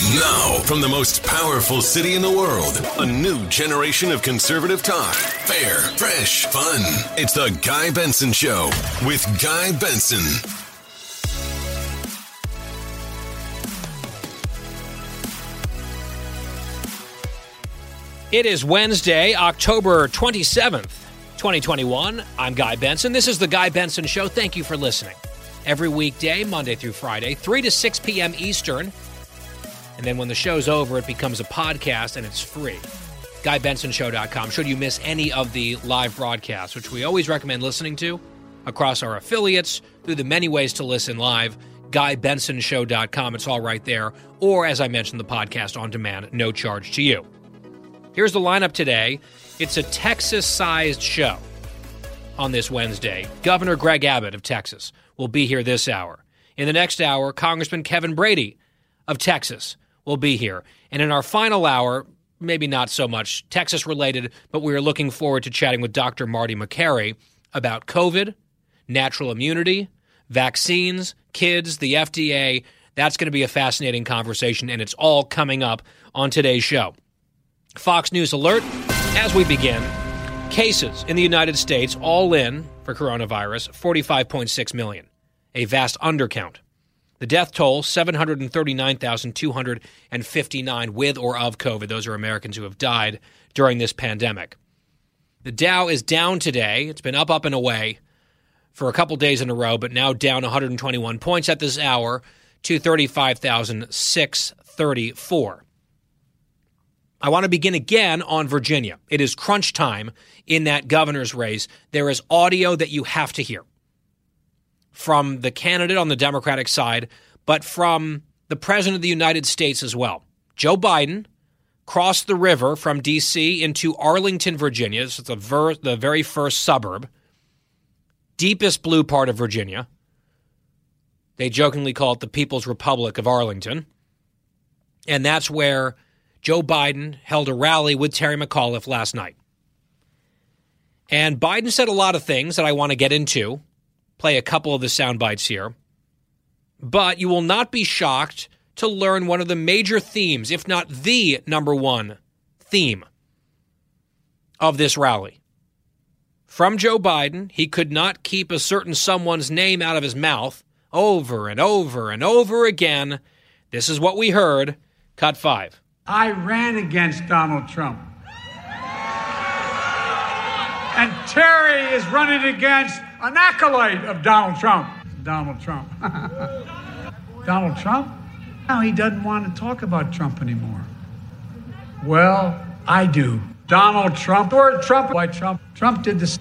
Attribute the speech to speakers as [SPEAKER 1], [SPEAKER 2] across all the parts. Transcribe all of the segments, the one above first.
[SPEAKER 1] Now, from the most powerful city in the world, a new generation of conservative talk. Fair, fresh, fun. It's the Guy Benson Show with Guy Benson.
[SPEAKER 2] It is Wednesday, October 27th, 2021. I'm Guy Benson. This is the Guy Benson Show. Thank you for listening. Every weekday, Monday through Friday, 3 to 6 p.m. Eastern. And then when the show's over, it becomes a podcast and it's free. GuyBensonShow.com. Should you miss any of the live broadcasts, which we always recommend listening to across our affiliates through the many ways to listen live, GuyBensonShow.com. It's all right there. Or, as I mentioned, the podcast on demand, no charge to you. Here's the lineup today. It's a Texas sized show on this Wednesday. Governor Greg Abbott of Texas will be here this hour. In the next hour, Congressman Kevin Brady of Texas will be here. And in our final hour, maybe not so much Texas related, but we are looking forward to chatting with Dr. Marty Makary about COVID, natural immunity, vaccines, kids, the FDA. That's going to be a fascinating conversation, and it's all coming up on today's show. Fox News alert as we begin. Cases in the United States, all in for coronavirus, 45.6 million, a vast undercount. The death toll, 739,259 with or of COVID. Those are Americans who have died during this pandemic. The Dow is down today. It's been up, up, and away for a couple days in a row, but now down 121 points at this hour to 35,634. I want to begin again on Virginia. It is crunch time in that governor's race. There is audio that you have to hear from the candidate on the Democratic side, but from the President of the United States as well. Joe Biden crossed the river from D.C. into Arlington, Virginia. Is the, ver- the very first suburb, deepest blue part of Virginia. They jokingly call it the People's Republic of Arlington. And that's where Joe Biden held a rally with Terry McAuliffe last night. And Biden said a lot of things that I want to get into, play a couple of the sound bites here. But you will not be shocked to learn one of the major themes, if not the number one theme of this rally. From Joe Biden, he could not keep a certain someone's name out of his mouth over and over and over again. This is what we heard. Cut five.
[SPEAKER 3] I ran against Donald Trump. And Terry is running against an acolyte of Donald Trump. Donald Trump. Donald Trump? Now he doesn't want to talk about Trump anymore. Well, I do. Donald Trump, or Trump, why Trump? Trump did this.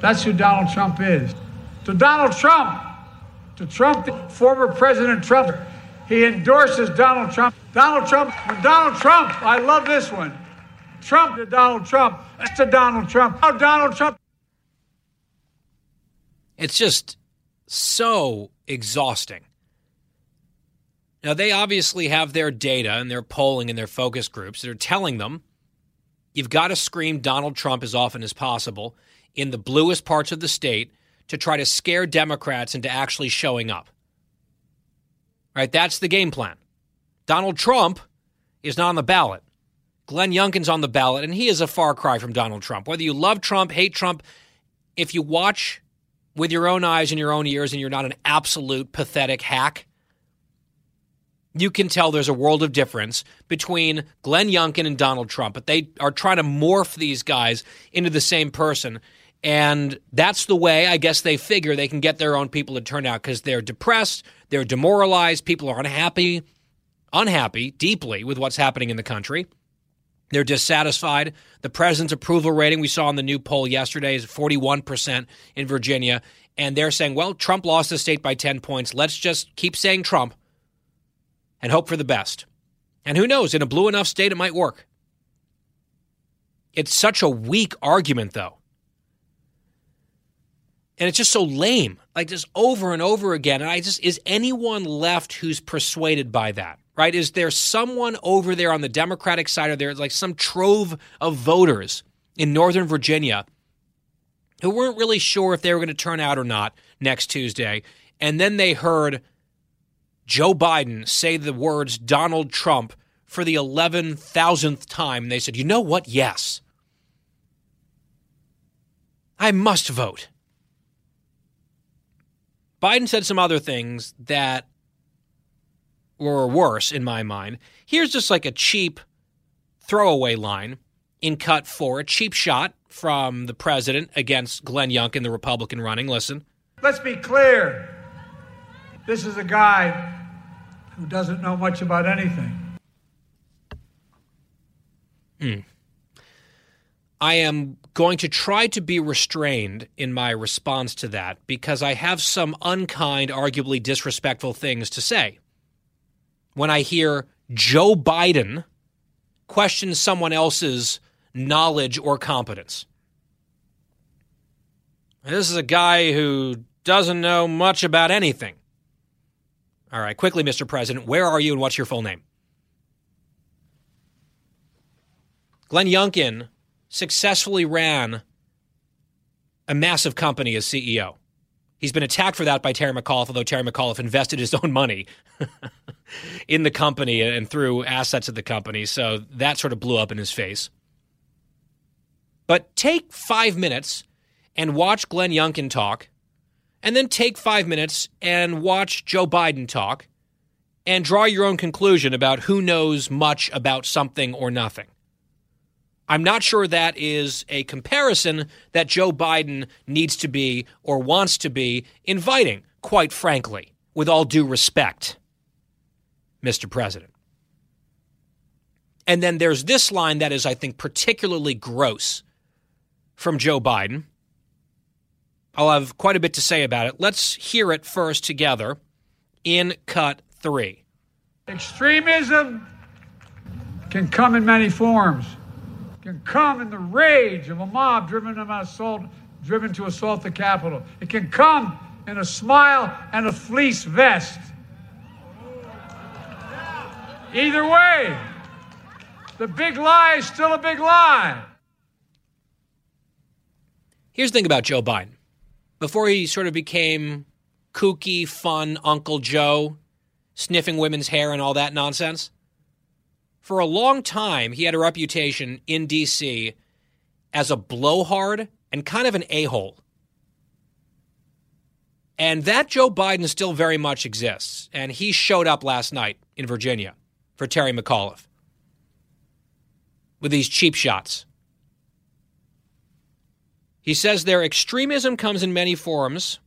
[SPEAKER 3] That's who Donald Trump is. To Donald Trump, to Trump, former President Trump, he endorses Donald Trump. Donald Trump, Donald Trump, I love this one. Trump to Donald Trump. To Donald Trump. How Donald Trump.
[SPEAKER 2] It's just so exhausting. Now, they obviously have their data and their polling and their focus groups. They're telling them you've got to scream Donald Trump as often as possible in the bluest parts of the state to try to scare Democrats into actually showing up. Right? That's the game plan. Donald Trump is not on the ballot. Glenn Youngkin's on the ballot, and he is a far cry from Donald Trump. Whether you love Trump, hate Trump, if you watch with your own eyes and your own ears and you're not an absolute pathetic hack, you can tell there's a world of difference between Glenn Youngkin and Donald Trump. But they are trying to morph these guys into the same person. And that's the way I guess they figure they can get their own people to turn out because they're depressed, they're demoralized, people are unhappy, unhappy deeply with what's happening in the country. They're dissatisfied. The president's approval rating we saw in the new poll yesterday is 41% in Virginia. And they're saying, well, Trump lost the state by 10 points. Let's just keep saying Trump and hope for the best. And who knows, in a blue enough state, it might work. It's such a weak argument, though. And it's just so lame, like just over and over again. And I just, is anyone left who's persuaded by that? Right? Is there someone over there on the Democratic side or there, like some trove of voters in Northern Virginia who weren't really sure if they were going to turn out or not next Tuesday. And then they heard Joe Biden say the words Donald Trump for the 11,000th time. And they said, you know what? Yes. I must vote. Biden said some other things that were worse in my mind. Here's just like a cheap throwaway line in cut four, a cheap shot from the president against Glenn Youngkin, the Republican running. Listen.
[SPEAKER 3] Let's be clear. This is a guy who doesn't know much about anything.
[SPEAKER 2] Hmm. I am going to try to be restrained in my response to that because I have some unkind, arguably disrespectful things to say. When I hear Joe Biden question someone else's knowledge or competence. This is a guy who doesn't know much about anything. All right, quickly, Mr. President, where are you and what's your full name? Glenn Youngkin successfully ran a massive company as CEO. He's been attacked for that by Terry McAuliffe, although Terry McAuliffe invested his own money in the company and through assets of the company. So that sort of blew up in his face. But take five minutes and watch Glenn Youngkin talk, and then take five minutes and watch Joe Biden talk, and draw your own conclusion about who knows much about something or nothing. I'm not sure that is a comparison that Joe Biden needs to be or wants to be inviting, quite frankly, with all due respect, Mr. President. And then there's this line that is, I think, particularly gross from Joe Biden. I'll have quite a bit to say about it. Let's hear it first together in cut three.
[SPEAKER 3] Extremism can come in many forms can come in the rage of a mob driven to assault, driven to assault the Capitol. It can come in a smile and a fleece vest. Either way, the big lie is still a big lie.
[SPEAKER 2] Here's the thing about Joe Biden. Before he sort of became kooky, fun Uncle Joe, sniffing women's hair and all that nonsense, for a long time, he had a reputation in D.C. as a blowhard and kind of an a hole. And that Joe Biden still very much exists. And he showed up last night in Virginia for Terry McAuliffe with these cheap shots. He says their extremism comes in many forms.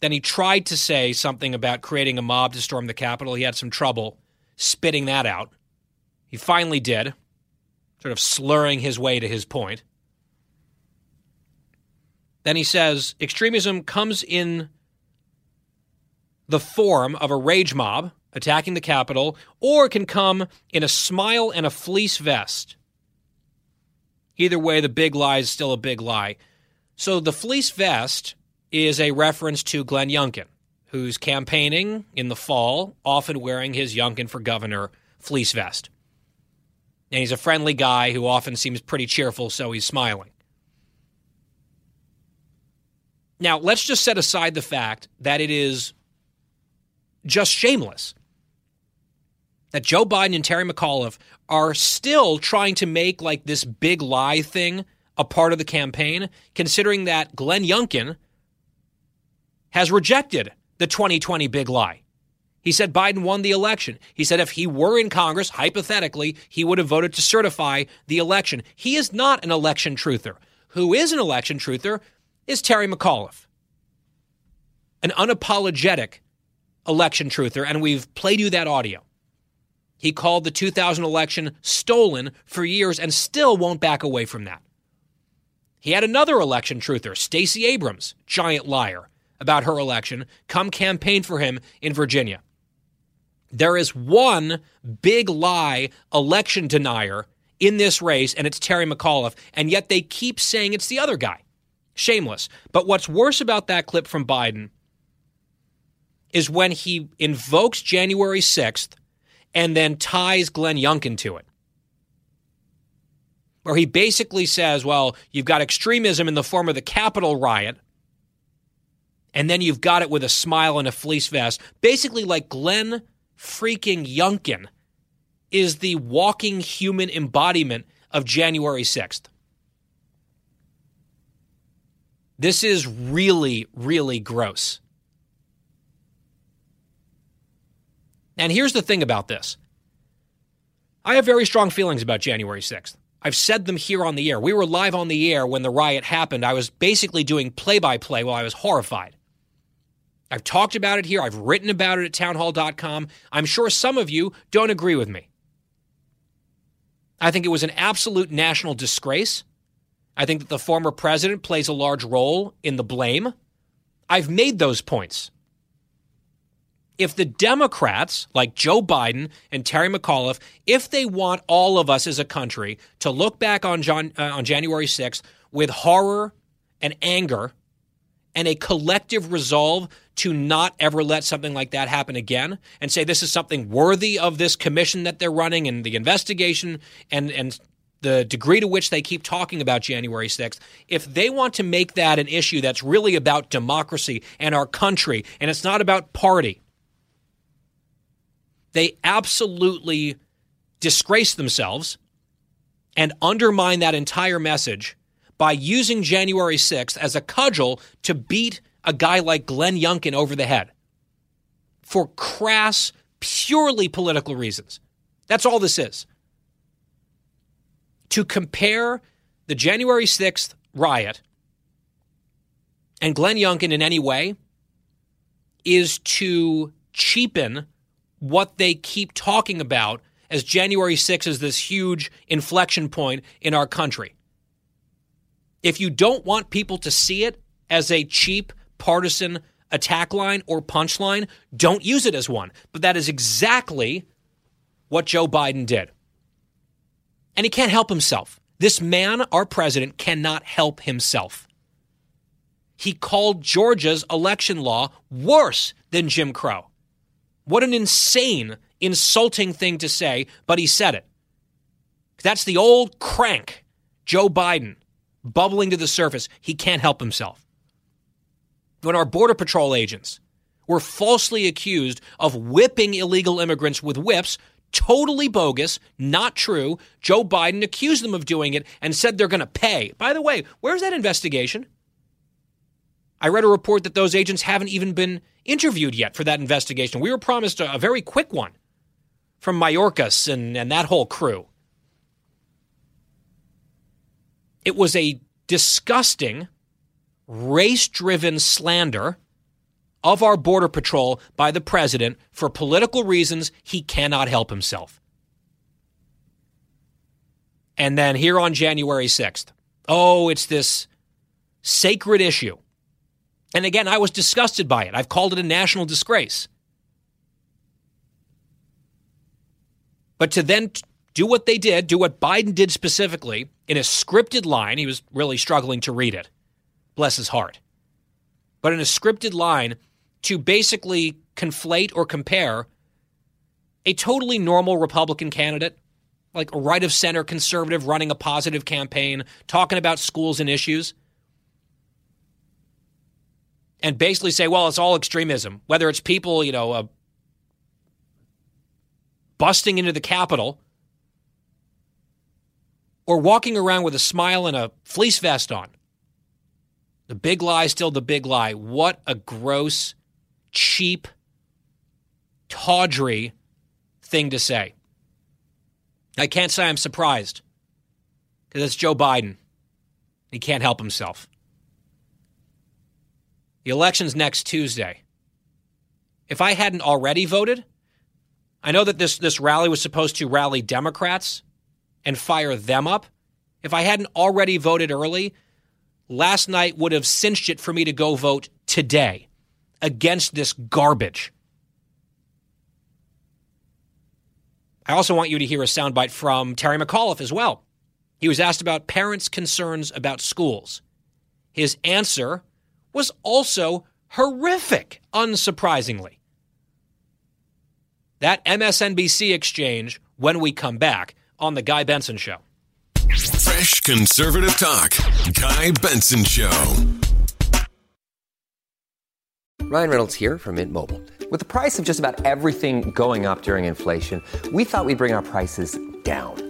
[SPEAKER 2] Then he tried to say something about creating a mob to storm the Capitol. He had some trouble spitting that out. He finally did, sort of slurring his way to his point. Then he says extremism comes in the form of a rage mob attacking the Capitol, or it can come in a smile and a fleece vest. Either way, the big lie is still a big lie. So the fleece vest is a reference to Glenn Youngkin, who's campaigning in the fall, often wearing his Youngkin for governor fleece vest and he's a friendly guy who often seems pretty cheerful, so he's smiling. Now, let's just set aside the fact that it is just shameless that Joe Biden and Terry McAuliffe are still trying to make like this big lie thing a part of the campaign, considering that Glenn Youngkin has rejected the 2020 big lie. He said Biden won the election. He said if he were in Congress, hypothetically, he would have voted to certify the election. He is not an election truther. Who is an election truther is Terry McAuliffe, an unapologetic election truther, and we've played you that audio. He called the 2000 election stolen for years and still won't back away from that. He had another election truther, Stacey Abrams, giant liar about her election, come campaign for him in Virginia There is one big lie election denier in this race, and it's Terry McAuliffe, and yet they keep saying it's the other guy. Shameless. But what's worse about that clip from Biden is when he invokes January 6th and then ties Glenn Youngkin to it. Where he basically says, well, you've got extremism in the form of the Capitol riot, and then you've got it with a smile and a fleece vest. Basically, like Glenn freaking Youngkin is the walking human embodiment of January 6th. This is really, really gross. And here's the thing about this I have very strong feelings about January 6th. I've said them here on the air. We were live on the air when the riot happened. I was basically doing play by play while I was horrified. I've talked about it here. I've written about it at townhall.com. I'm sure some of you don't agree with me. I think it was an absolute national disgrace. I think that the former president plays a large role in the blame. I've made those points. If the Democrats, like Joe Biden and Terry McAuliffe, if they want all of us as a country to look back on, John, uh, on January 6th with horror and anger and a collective resolve to not ever let something like that happen again and say this is something worthy of this commission that they're running and the investigation and and the degree to which they keep talking about January 6th, if they want to make that an issue that's really about democracy and our country and it's not about party, they absolutely disgrace themselves and undermine that entire message by using January 6th as a cudgel to beat a guy like Glenn Youngkin over the head for crass, purely political reasons. That's all this is. To compare the January 6th riot and Glenn Youngkin in any way is to cheapen what they keep talking about as January 6th is this huge inflection point in our country. If you don't want people to see it as a cheap partisan attack line or punchline, don't use it as one. But that is exactly what Joe Biden did. And he can't help himself. This man, our president, cannot help himself. He called Georgia's election law worse than Jim Crow. What an insane, insulting thing to say, but he said it. That's the old crank, Joe Biden, bubbling to the surface. He can't help himself when our Border Patrol agents were falsely accused of whipping illegal immigrants with whips. Totally bogus, not true. Joe Biden accused them of doing it and said they're going to pay. By the way, where's that investigation? I read a report that those agents haven't even been interviewed yet for that investigation. We were promised a, a very quick one from Mayorkas and, and that whole crew. It was a disgusting race driven slander of our Border Patrol by the president for political reasons he cannot help himself. And then here on January 6th, oh, it's this sacred issue. And again, I was disgusted by it. I've called it a national disgrace. But to then do what they did, do what Biden did specifically in a scripted line, he was really struggling to read it bless his heart. But in a scripted line, to basically conflate or compare a totally normal Republican candidate, like a right of center conservative running a positive campaign, talking about schools and issues, and basically say, well, it's all extremism, whether it's people, you know, uh, busting into the Capitol or walking around with a smile and a fleece vest on. The big lie still the big lie. What a gross, cheap, tawdry thing to say. I can't say I'm surprised because it's Joe Biden. He can't help himself. The election's next Tuesday. If I hadn't already voted, I know that this, this rally was supposed to rally Democrats and fire them up. If I hadn't already voted early, last night would have cinched it for me to go vote today against this garbage. I also want you to hear a soundbite from Terry McAuliffe as well. He was asked about parents' concerns about schools. His answer was also horrific, unsurprisingly. That MSNBC exchange when we come back on The Guy Benson Show.
[SPEAKER 1] Fresh conservative talk. Guy Benson Show.
[SPEAKER 4] Ryan Reynolds here from Mint Mobile. With the price of just about everything going up during inflation, we thought we'd bring our prices down.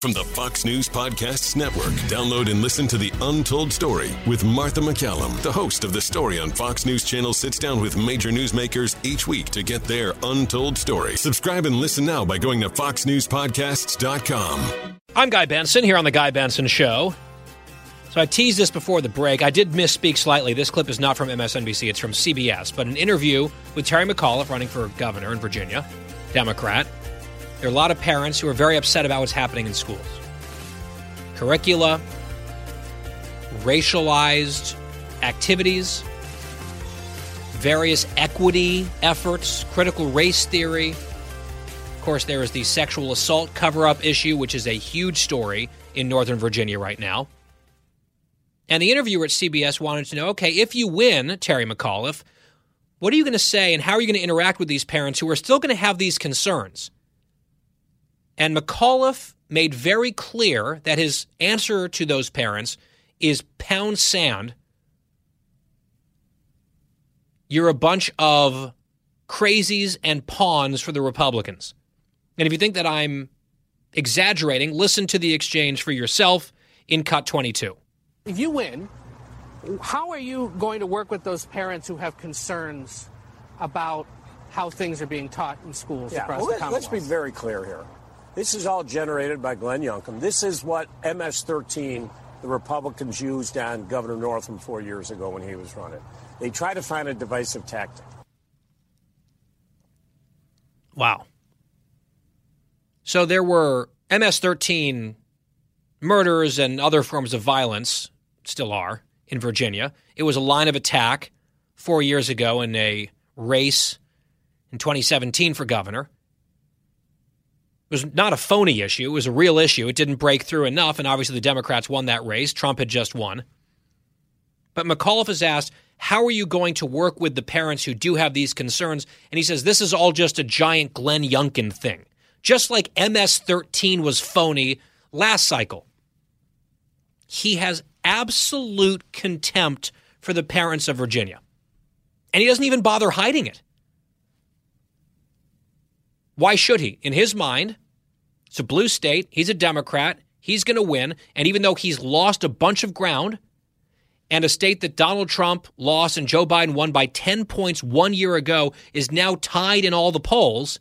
[SPEAKER 1] From the Fox News Podcasts Network, download and listen to The Untold Story with Martha MacCallum. The host of The Story on Fox News Channel sits down with major newsmakers each week to get their untold story. Subscribe and listen now by going to foxnewspodcasts.com.
[SPEAKER 2] I'm Guy Benson here on The Guy Benson Show. So I teased this before the break. I did misspeak slightly. This clip is not from MSNBC, it's from CBS, but an interview with Terry McAuliffe running for governor in Virginia, Democrat. There are a lot of parents who are very upset about what's happening in schools. Curricula, racialized activities, various equity efforts, critical race theory. Of course, there is the sexual assault cover up issue, which is a huge story in Northern Virginia right now. And the interviewer at CBS wanted to know okay, if you win, Terry McAuliffe, what are you going to say and how are you going to interact with these parents who are still going to have these concerns? And McAuliffe made very clear that his answer to those parents is pound sand. You're a bunch of crazies and pawns for the Republicans. And if you think that I'm exaggerating, listen to the exchange for yourself in Cut 22.
[SPEAKER 5] If you win, how are you going to work with those parents who have concerns about how things are being taught in schools
[SPEAKER 6] Yeah,
[SPEAKER 5] across
[SPEAKER 6] well,
[SPEAKER 5] the
[SPEAKER 6] let-
[SPEAKER 5] Commonwealth?
[SPEAKER 6] let's be very clear here. This is all generated by Glenn Youngkin. This is what MS-13, the Republicans used on Governor Northam four years ago when he was running. They try to find a divisive tactic.
[SPEAKER 2] Wow. So there were MS 13 murders and other forms of violence, still are, in Virginia. It was a line of attack four years ago in a race in 2017 for governor. It was not a phony issue, it was a real issue. It didn't break through enough, and obviously the Democrats won that race. Trump had just won. But McAuliffe is asked, how are you going to work with the parents who do have these concerns? And he says, this is all just a giant Glenn Youngkin thing. Just like MS 13 was phony last cycle. He has absolute contempt for the parents of Virginia. And he doesn't even bother hiding it. Why should he? In his mind, it's a blue state. He's a Democrat. He's going to win. And even though he's lost a bunch of ground, and a state that Donald Trump lost and Joe Biden won by 10 points one year ago is now tied in all the polls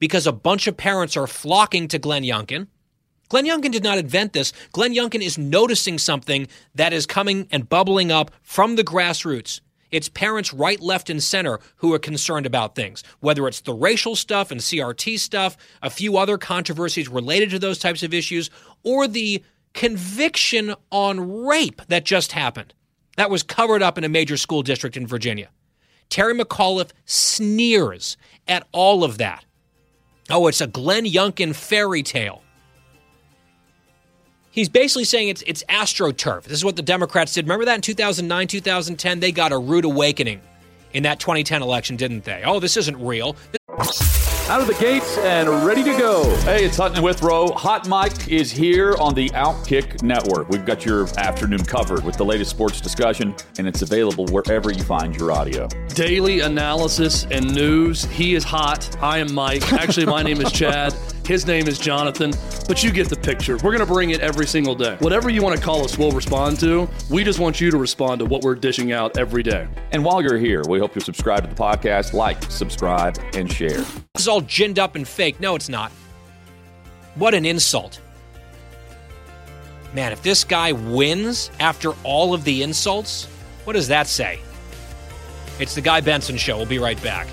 [SPEAKER 2] because a bunch of parents are flocking to Glenn Youngkin. Glenn Youngkin did not invent this. Glenn Youngkin is noticing something that is coming and bubbling up from the grassroots. It's parents right, left, and center who are concerned about things, whether it's the racial stuff and CRT stuff, a few other controversies related to those types of issues, or the conviction on rape that just happened. That was covered up in a major school district in Virginia. Terry McAuliffe sneers at all of that. Oh, it's a Glenn Youngkin fairy tale. He's basically saying it's it's astroturf. This is what the Democrats did. Remember that in 2009, 2010, they got a rude awakening in that 2010 election, didn't they? Oh, this isn't real.
[SPEAKER 7] Out of the gates and ready to go. Hey, it's Hutton and Withrow. Hot Mike is here on the Outkick Network. We've got your afternoon covered with the latest sports discussion, and it's available wherever you find your audio.
[SPEAKER 8] Daily analysis and news. He is hot. I am Mike. Actually, my name is Chad. His name is Jonathan, but you get the picture. We're going to bring it every single day. Whatever you want to call us, we'll respond to. We just want you to respond to what we're dishing out every day.
[SPEAKER 7] And while you're here, we hope you subscribe to the podcast, like, subscribe, and share.
[SPEAKER 2] This is all ginned up and fake. No, it's not. What an insult. Man, if this guy wins after all of the insults, What does that say? It's the Guy Benson Show. We'll be right back.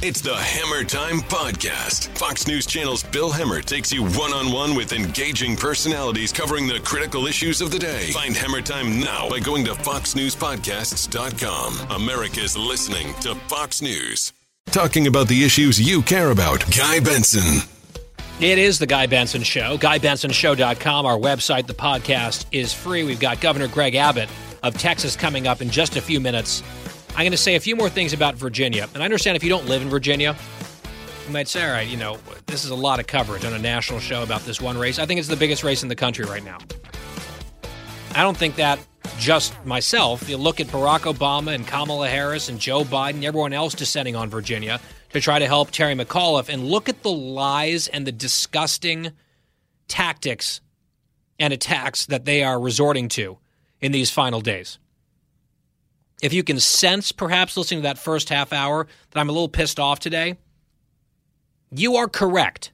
[SPEAKER 1] It's the Hemmer Time Podcast. Fox News Channel's Bill Hemmer takes you one on one with engaging personalities covering the critical issues of the day. Find Hemmer Time now by going to FoxNewsPodcasts.com. America's listening to Fox News. Talking about the issues you care about. Guy Benson.
[SPEAKER 2] It is the Guy Benson Show. GuyBensonShow.com, our website. The podcast is free. We've got Governor Greg Abbott of Texas coming up in just a few minutes. I'm going to say a few more things about Virginia. And I understand if you don't live in Virginia, you might say, all right, you know, this is a lot of coverage on a national show about this one race. I think it's the biggest race in the country right now. I don't think that just myself. You look at Barack Obama and Kamala Harris and Joe Biden, everyone else descending on Virginia to try to help Terry McAuliffe, and look at the lies and the disgusting tactics and attacks that they are resorting to in these final days. If you can sense, perhaps listening to that first half hour, that I'm a little pissed off today, you are correct.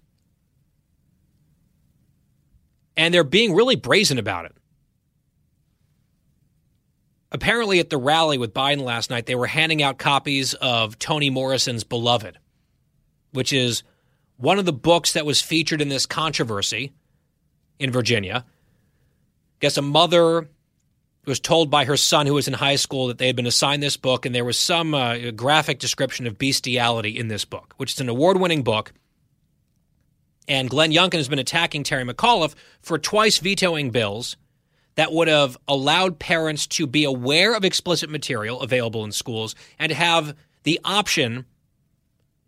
[SPEAKER 2] And they're being really brazen about it. Apparently, at the rally with Biden last night, they were handing out copies of Toni Morrison's Beloved, which is one of the books that was featured in this controversy in Virginia. I guess a mother was told by her son, who was in high school, that they had been assigned this book, and there was some uh, graphic description of bestiality in this book, which is an award winning book. And Glenn Youngkin has been attacking Terry McAuliffe for twice vetoing bills that would have allowed parents to be aware of explicit material available in schools and have the option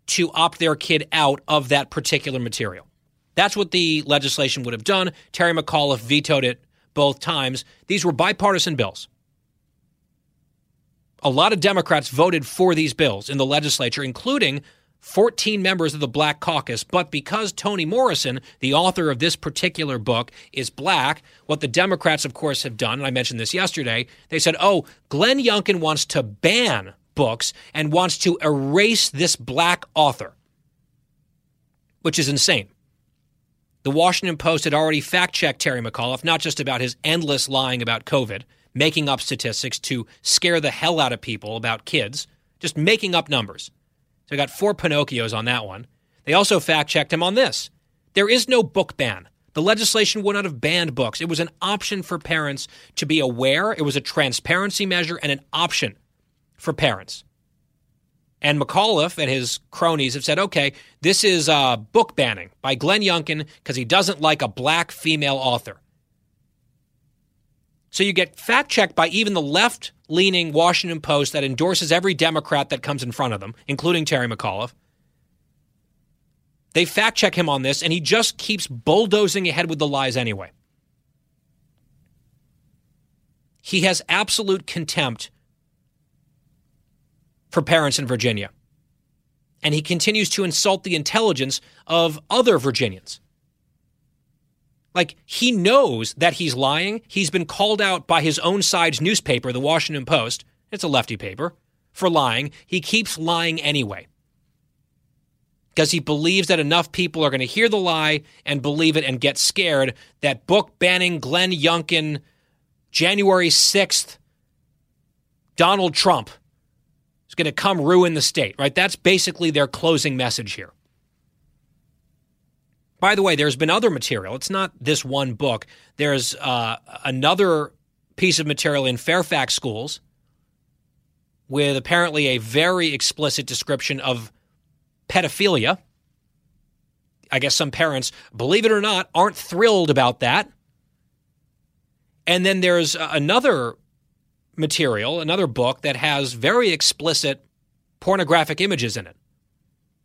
[SPEAKER 2] to opt their kid out of that particular material. That's what the legislation would have done. Terry McAuliffe vetoed it both times. These were bipartisan bills. A lot of Democrats voted for these bills in the legislature, including 14 members of the Black Caucus. But because Toni Morrison, the author of this particular book, is black, what the Democrats, of course, have done, and I mentioned this yesterday, they said, oh, Glenn Youngkin wants to ban books and wants to erase this black author, which is insane. The Washington Post had already fact checked Terry McAuliffe, not just about his endless lying about COVID, making up statistics to scare the hell out of people about kids, just making up numbers. So I got four Pinocchios on that one. They also fact checked him on this. There is no book ban. The legislation would not have banned books. It was an option for parents to be aware. It was a transparency measure and an option for parents. And McAuliffe and his cronies have said, okay, this is uh, book banning by Glenn Youngkin because he doesn't like a black female author. So you get fact checked by even the left leaning Washington Post that endorses every Democrat that comes in front of them, including Terry McAuliffe. They fact check him on this, and he just keeps bulldozing ahead with the lies anyway. He has absolute contempt for parents in Virginia. And he continues to insult the intelligence of other Virginians. Like, he knows that he's lying. He's been called out by his own side's newspaper, the Washington Post. It's a lefty paper for lying. He keeps lying anyway because he believes that enough people are going to hear the lie and believe it and get scared that book banning Glenn Youngkin January 6th, Donald Trump going to come ruin the state, right? That's basically their closing message here. By the way, there's been other material. It's not this one book. There's uh, another piece of material in Fairfax schools with apparently a very explicit description of pedophilia. I guess some parents, believe it or not, aren't thrilled about that. And then there's another material, another book that has very explicit pornographic images in it.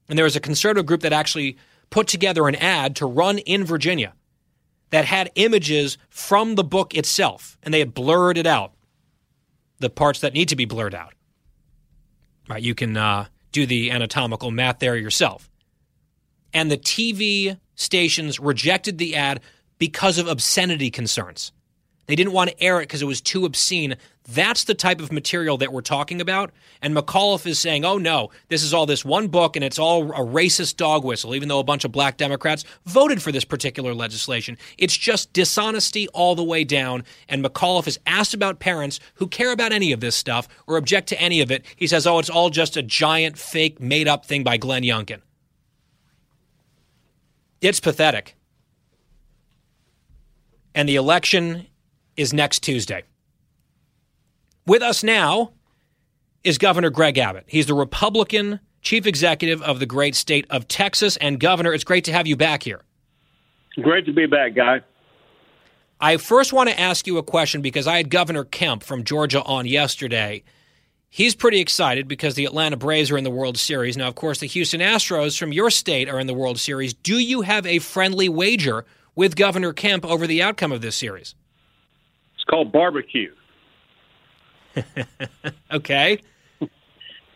[SPEAKER 2] And there was a conservative group that actually put together an ad to run in Virginia that had images from the book itself, and they had blurred it out, the parts that need to be blurred out. Right, you can uh, do the anatomical math there yourself. And the TV stations rejected the ad because of obscenity concerns. They didn't want to air it because it was too obscene. That's the type of material that we're talking about. And McAuliffe is saying, oh no, this is all this one book and it's all a racist dog whistle, even though a bunch of black Democrats voted for this particular legislation. It's just dishonesty all the way down. And McAuliffe is asked about parents who care about any of this stuff or object to any of it. He says, oh, it's all just a giant, fake, made up thing by Glenn Youngkin. It's pathetic. And the election is next Tuesday. With us now is Governor Greg Abbott. He's the Republican chief executive of the great state of Texas. And, Governor, it's great to have you back here.
[SPEAKER 9] Great to be back, Guy.
[SPEAKER 2] I first want to ask you a question because I had Governor Kemp from Georgia on yesterday. He's pretty excited because the Atlanta Braves are in the World Series. Now, of course, the Houston Astros from your state are in the World Series. Do you have a friendly wager with Governor Kemp over the outcome of this series?
[SPEAKER 9] It's called barbecue.
[SPEAKER 2] okay.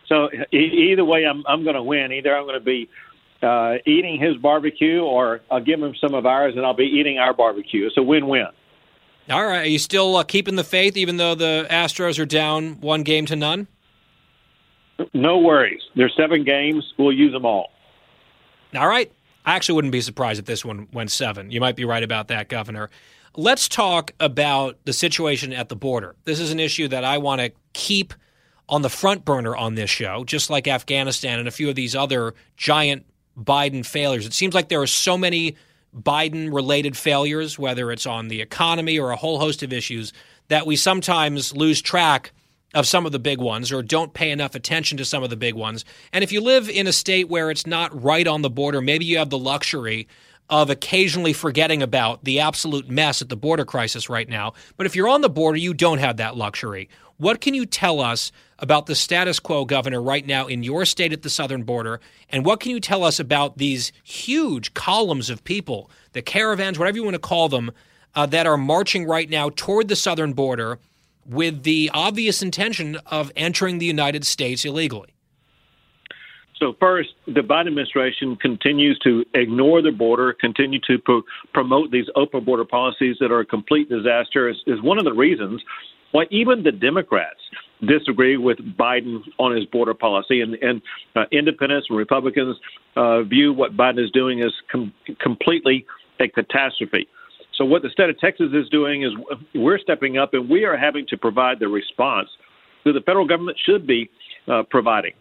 [SPEAKER 9] So e- either way, I'm I'm going to win. Either I'm going to be uh, eating his barbecue, or I'll give him some of ours, and I'll be eating our barbecue. It's a win-win.
[SPEAKER 2] All right. Are you still uh, keeping the faith, even though the Astros are down one game to none?
[SPEAKER 9] No worries. There's seven games. We'll use them all.
[SPEAKER 2] All right. I actually wouldn't be surprised if this one went seven. You might be right about that, Governor. Let's talk about the situation at the border. This is an issue that I want to keep on the front burner on this show, just like Afghanistan and a few of these other giant Biden failures. It seems like there are so many Biden related failures, whether it's on the economy or a whole host of issues, that we sometimes lose track of some of the big ones or don't pay enough attention to some of the big ones. And if you live in a state where it's not right on the border, maybe you have the luxury of occasionally forgetting about the absolute mess at the border crisis right now. But if you're on the border, you don't have that luxury. What can you tell us about the status quo, Governor, right now in your state at the southern border? And what can you tell us about these huge columns of people, the caravans, whatever you want to call them, uh, that are marching right now toward the southern border with the obvious intention of entering the United States illegally?
[SPEAKER 9] So, first, the Biden administration continues to ignore the border, continue to pro- promote these open border policies that are a complete disaster, is, is one of the reasons why even the Democrats disagree with Biden on his border policy, and, and uh, independents and Republicans uh, view what Biden is doing as com- completely a catastrophe. So, what the state of Texas is doing is we're stepping up and we are having to provide the response that the federal government should be uh, providing.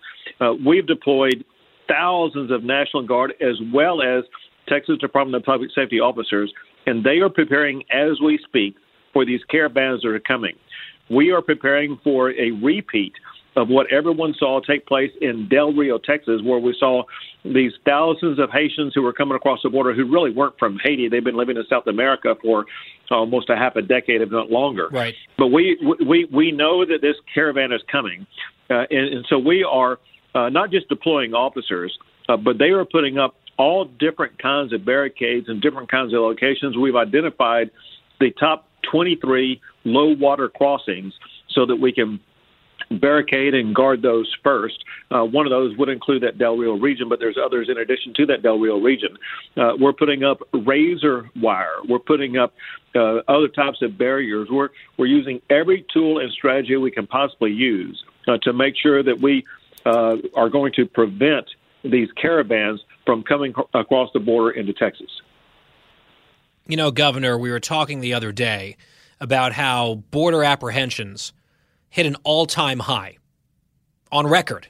[SPEAKER 9] Uh, we've deployed thousands of National Guard as well as Texas Department of Public Safety officers, and they are preparing as we speak for these caravans that are coming. We are preparing for a repeat of what everyone saw take place in Del Rio, Texas, where we saw these thousands of Haitians who were coming across the border who really weren't from Haiti. They've been living in South America for almost a half a decade, if not longer.
[SPEAKER 2] Right.
[SPEAKER 9] But we we we know that this caravan is coming, uh, and, and so we are uh, not just deploying officers, uh, but they are putting up all different kinds of barricades and different kinds of locations. We've identified the top 23 low water crossings so that we can barricade and guard those first. Uh, one of those would include that Del Rio region, but there's others in addition to that Del Rio region. Uh, we're putting up razor wire. We're putting up uh, other types of barriers. We're we're using every tool and strategy we can possibly use uh, to make sure that we uh, are going to prevent these caravans from coming across the border into Texas.
[SPEAKER 2] You know, Governor, we were talking the other day about how border apprehensions hit an all time high on record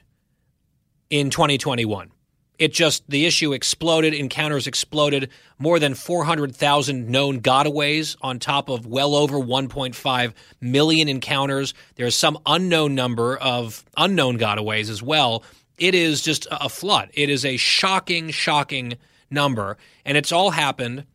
[SPEAKER 2] in 2021. It just, the issue exploded, encounters exploded, more than 400,000 known gotaways on top of well over 1.5 million encounters. There's some unknown number of unknown gotaways as well. It is just a flood. It is a shocking, shocking number. And it's all happened,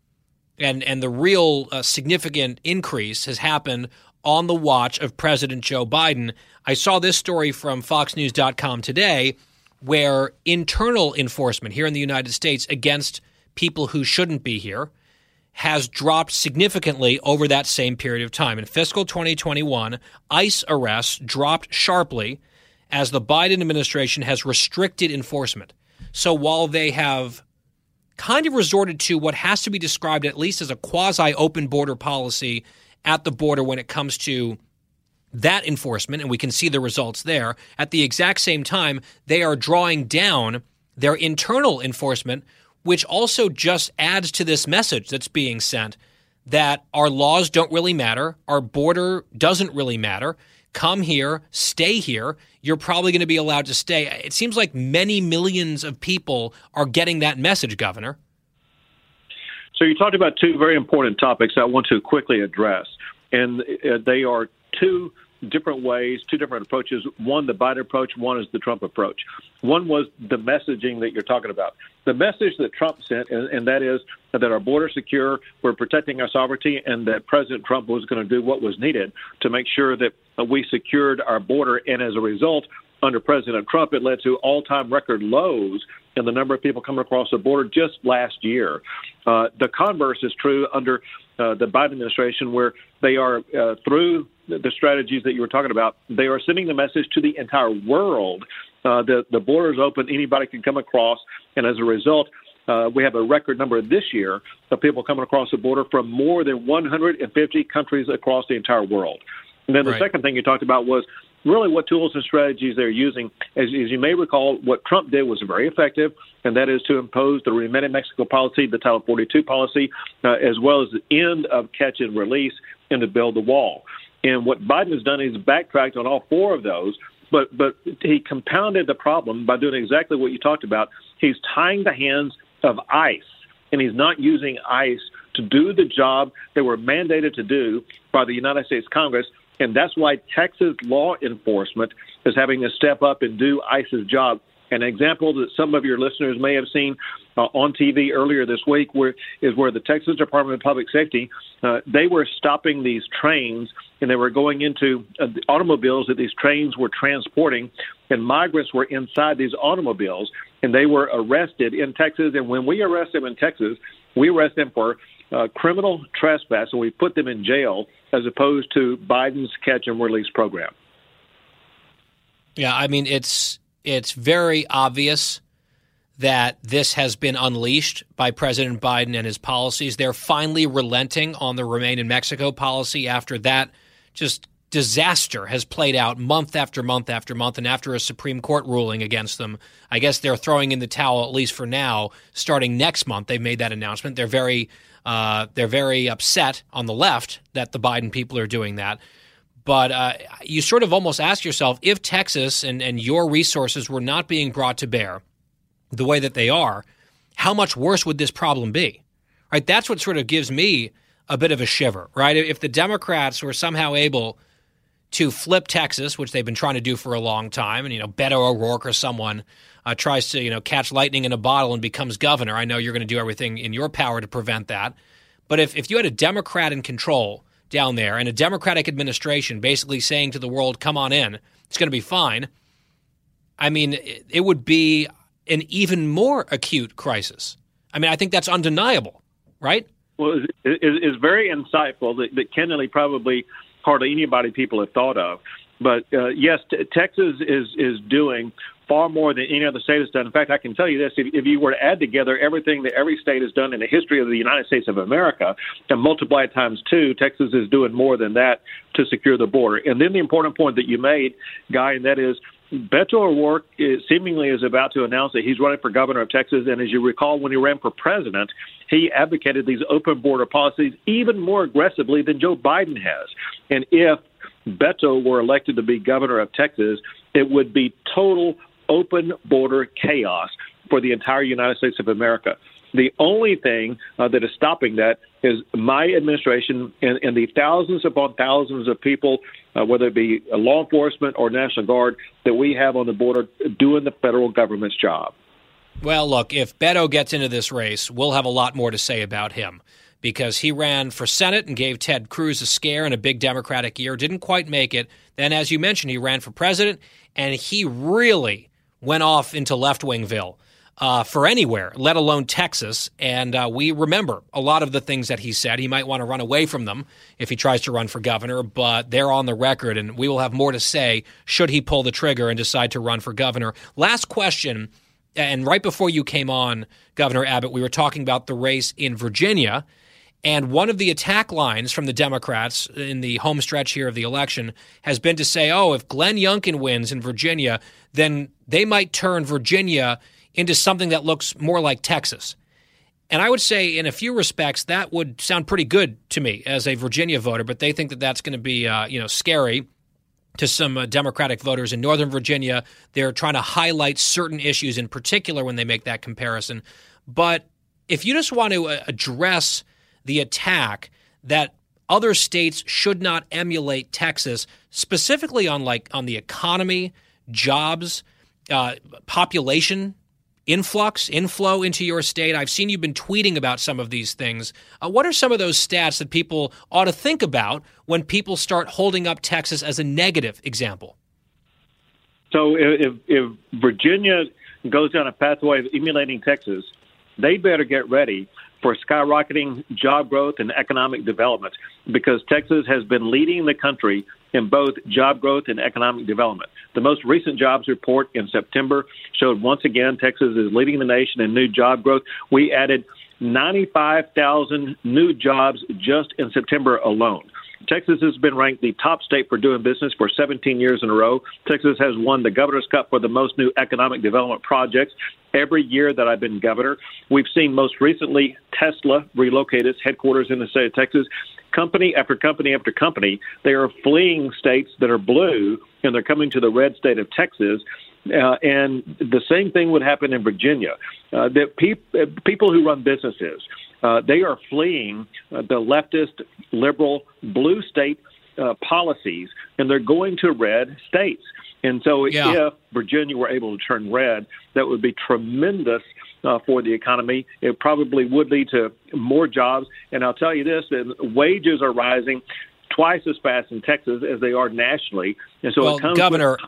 [SPEAKER 2] and, and the real uh, significant increase has happened on the watch of President Joe Biden. I saw this story from FoxNews.com today where internal enforcement here in the United States against people who shouldn't be here has dropped significantly over that same period of time. In fiscal 2021, ICE arrests dropped sharply as the Biden administration has restricted enforcement. So while they have kind of resorted to what has to be described at least as a quasi open border policy at the border when it comes to that enforcement, and we can see the results there. At the exact same time, they are drawing down their internal enforcement, which also just adds to this message that's being sent that our laws don't really matter, our border doesn't really matter. Come here, stay here. You're probably going to be allowed to stay. It seems like many millions of people are getting that message, Governor.
[SPEAKER 9] So you talked about two very important topics I want to quickly address, and uh, they are two different ways, two different approaches. One, the Biden approach. One is the Trump approach. One was the messaging that you're talking about. The message that Trump sent, and, and that is that our border secure, we're protecting our sovereignty, and that President Trump was going to do what was needed to make sure that we secured our border. And as a result, under President Trump, it led to all-time record lows in the number of people coming across the border just last year. Uh, the converse is true under uh, the Biden administration, where they are uh, through the strategies that you were talking about, they are sending the message to the entire world uh, that the border is open, anybody can come across, and as a result, uh, we have a record number this year of people coming across the border from more than 150 countries across the entire world. And then the right. second thing you talked about was really what tools and strategies they're using. As, as, you may recall, what Trump did was very effective, and that is to impose the Remain in Mexico policy, the Title 42 policy, uh, as well as the end of catch and release and to build the wall. And what Biden has done is backtracked on all four of those, but but he compounded the problem by doing exactly what you talked about. He's tying the hands of ICE, and he's not using ICE to do the job they were mandated to do by the United States Congress. And that's why Texas law enforcement is having to step up and do ICE's job. An example that some of your listeners may have seen uh, on TV earlier this week where, is where the Texas Department of Public Safety uh, they were stopping these trains and they were going into uh, the automobiles that these trains were transporting, and migrants were inside these automobiles and they were arrested in Texas. And when we arrest them in Texas, we arrest them for uh, criminal trespass and we put them in jail as opposed to Biden's catch and release program.
[SPEAKER 2] Yeah, I mean it's it's very obvious that this has been unleashed by President Biden and his policies. They're finally relenting on the remain in Mexico policy after that just disaster has played out month after month after month and after a Supreme Court ruling against them. I guess they're throwing in the towel at least for now. Starting next month, they've made that announcement. They're very uh, they're very upset on the left that the Biden people are doing that. But uh, you sort of almost ask yourself if Texas and, and your resources were not being brought to bear the way that they are, how much worse would this problem be? Right? That's what sort of gives me a bit of a shiver, right? If the Democrats were somehow able to flip Texas, which they've been trying to do for a long time, and you know, Beto O'Rourke or someone uh, tries to you know catch lightning in a bottle and becomes governor, I know you're going to do everything in your power to prevent that. But if if you had a Democrat in control down there and a Democratic administration basically saying to the world, come on in, it's going to be fine. I mean, it would be an even more acute crisis. I mean, I think that's undeniable, right?
[SPEAKER 9] Well, it's very insightful that, that candidly probably hardly anybody people have thought of. But uh, yes, t- Texas is is doing far more than any other state has done. In fact, I can tell you this: if, if you were to add together everything that every state has done in the history of the United States of America and multiply it times two, Texas is doing more than that to secure the border. And then the important point that you made, Guy, and that is Beto O'Rourke is, seemingly is about to announce that he's running for governor of Texas. And as you recall, when he ran for president, he advocated these open border policies even more aggressively than Joe Biden has. And if Beto were elected to be governor of Texas, it would be total open border chaos for the entire United States of America. The only thing uh, that is stopping that is my administration and, and the thousands upon thousands of people, uh, whether it be law enforcement or National Guard, that we have on the border doing the federal government's job.
[SPEAKER 2] Well, look, if Beto gets into this race, we'll have a lot more to say about him because he ran for Senate and gave Ted Cruz a scare in a big Democratic year, didn't quite make it. Then, as you mentioned, he ran for president, and he really went off into left wingville uh, for anywhere, let alone Texas. And uh, we remember a lot of the things that he said. He might want to run away from them if he tries to run for governor, but they're on the record, and we will have more to say should he pull the trigger and decide to run for governor. Last question. And right before you came on, Governor Abbott, we were talking about the race in Virginia. And one of the attack lines from the Democrats in the home stretch here of the election has been to say, oh, if Glenn Youngkin wins in Virginia, then they might turn Virginia into something that looks more like Texas. And I would say, in a few respects, that would sound pretty good to me as a Virginia voter, but they think that that's going to be, uh, you know, scary to some uh, Democratic voters in Northern Virginia. They're trying to highlight certain issues in particular when they make that comparison. But if you just want to uh, address the attack that other states should not emulate Texas, specifically on like on the economy, jobs, uh, population influx, inflow into your state. I've seen you've been tweeting about some of these things. Uh, what are some of those stats that people ought to think about when people start holding up Texas as a negative example?
[SPEAKER 9] So if, if Virginia goes down a pathway of emulating Texas, they better get ready for skyrocketing job growth and economic development because Texas has been leading the country in both job growth and economic development. The most recent jobs report in September showed once again Texas is leading the nation in new job growth. We added 95,000 new jobs just in September alone. Texas has been ranked the top state for doing business for 17 years in a row. Texas has won the Governor's Cup for the most new economic development projects every year that I've been governor. We've seen most recently Tesla relocate its headquarters in the state of Texas. Company after company after company, they are fleeing states that are blue and they're coming to the red state of Texas. Uh, and the same thing would happen in Virginia. Uh, that pe- people who run businesses, uh, they are fleeing uh, the leftist, liberal, blue state uh, policies, and they're going to red states. And so, yeah. if Virginia were able to turn red, that would be tremendous uh, for the economy. It probably would lead to more jobs. And I'll tell you this: that wages are rising twice as fast in Texas as they are nationally. And so,
[SPEAKER 2] well, Governor.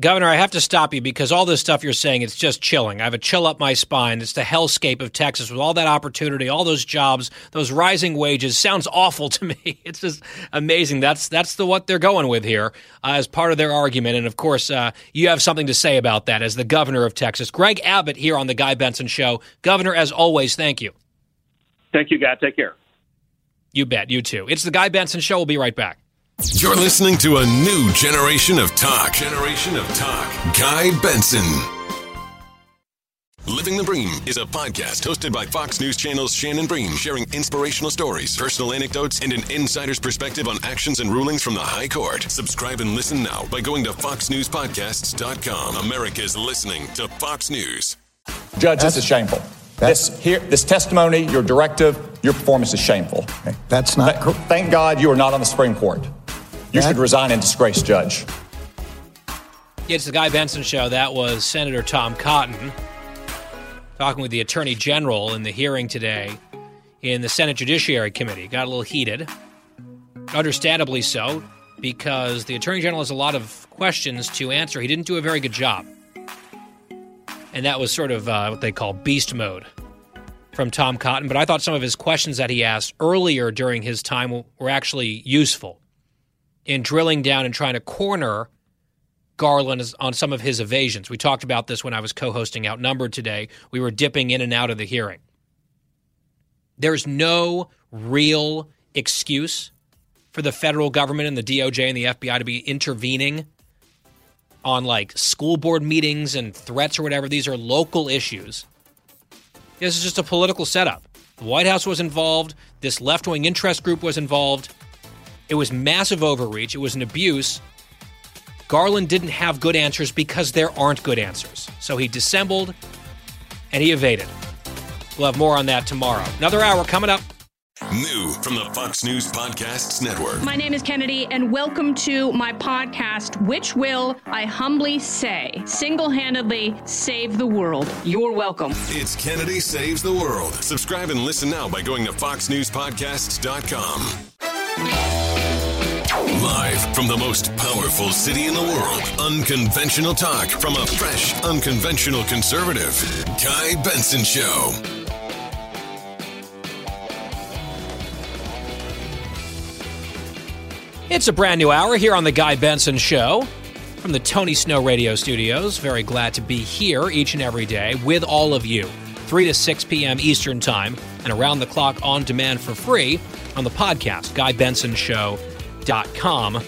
[SPEAKER 2] Governor, I have to stop you because all this stuff you're saying, it's just chilling. I have a chill up my spine. It's the hellscape of Texas with all that opportunity, all those jobs, those rising wages. Sounds awful to me. It's just amazing. That's that's the what they're going with here uh, as part of their argument. And of course, uh, you have something to say about that as the governor of Texas. Greg Abbott here on the Guy Benson Show. Governor, as always, thank you.
[SPEAKER 9] Thank you, guy. Take care.
[SPEAKER 2] You bet. You too. It's the Guy Benson Show. We'll be right back.
[SPEAKER 1] You're listening to a new generation of talk. Generation of talk. Guy Benson. Living the Bream is a podcast hosted by Fox News Channel's Shannon Bream, sharing inspirational stories, personal anecdotes, and an insider's perspective on actions and rulings from the High Court. Subscribe and listen now by going to foxnewspodcasts.com. America's listening to Fox News.
[SPEAKER 10] Judge, this is shameful. This here, this testimony, your directive, your performance is shameful.
[SPEAKER 11] That's not.
[SPEAKER 10] Th- thank God you are not on the Supreme Court. You that? should resign in disgrace, Judge.
[SPEAKER 2] It's the Guy Benson Show. That was Senator Tom Cotton talking with the Attorney General in the hearing today in the Senate Judiciary Committee. Got a little heated. Understandably so, because the Attorney General has a lot of questions to answer. He didn't do a very good job. And that was sort of uh, what they call beast mode from Tom Cotton. But I thought some of his questions that he asked earlier during his time were actually useful in drilling down and trying to corner Garland on some of his evasions. We talked about this when I was co hosting Outnumbered today. We were dipping in and out of the hearing. There's no real excuse for the federal government and the DOJ and the FBI to be intervening on like school board meetings and threats or whatever. These are local issues. This is just a political setup. The White House was involved, this left wing interest group was involved. It was massive overreach. It was an abuse. Garland didn't have good answers because there aren't good answers. So he dissembled and he evaded. We'll have more on that tomorrow. Another hour coming up.
[SPEAKER 1] New from the Fox News Podcasts Network.
[SPEAKER 12] My name is Kennedy, and welcome to my podcast, which will, I humbly say, single handedly save the world. You're welcome.
[SPEAKER 1] It's Kennedy Saves the World. Subscribe and listen now by going to FoxNewsPodcasts.com. Live from the most powerful city in the world, unconventional talk from a fresh, unconventional conservative. Guy Benson Show.
[SPEAKER 2] It's a brand new hour here on The Guy Benson Show from the Tony Snow Radio Studios. Very glad to be here each and every day with all of you. 3 to 6 p.m. Eastern Time and around the clock on demand for free on the podcast, GuyBensonShow.com.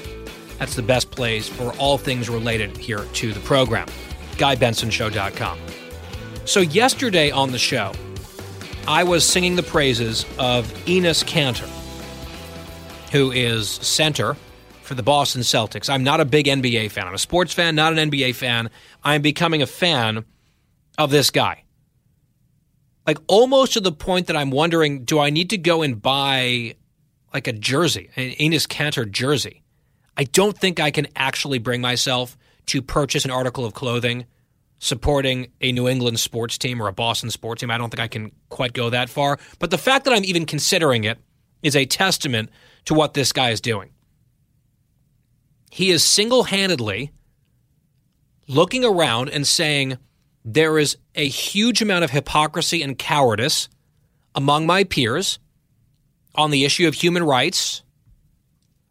[SPEAKER 2] That's the best place for all things related here to the program, GuyBensonShow.com. So, yesterday on the show, I was singing the praises of Enes Kanter, who is center for the Boston Celtics. I'm not a big NBA fan. I'm a sports fan, not an NBA fan. I'm becoming a fan of this guy. Like almost to the point that I'm wondering, do I need to go and buy like a jersey, an Enes Kanter jersey? I don't think I can actually bring myself to purchase an article of clothing supporting a New England sports team or a Boston sports team. I don't think I can quite go that far. But the fact that I'm even considering it is a testament to what this guy is doing. He is single handedly looking around and saying, there is a huge amount of hypocrisy and cowardice among my peers on the issue of human rights,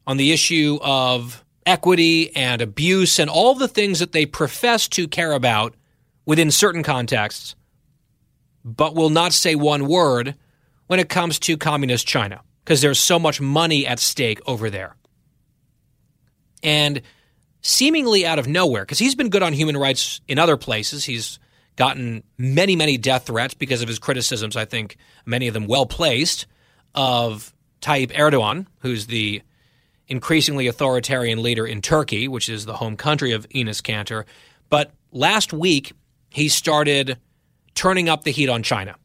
[SPEAKER 2] on the issue of equity and abuse, and all the things that they profess to care about within certain contexts, but will not say one word when it comes to communist China because there's so much money at stake over there. And seemingly out of nowhere, because he's been good on human rights in other places, he's gotten many, many death threats because of his criticisms, I think many of them well placed, of Tayyip Erdogan, who's the increasingly authoritarian leader in Turkey, which is the home country of Enes Kanter. But last week, he started turning up the heat on China,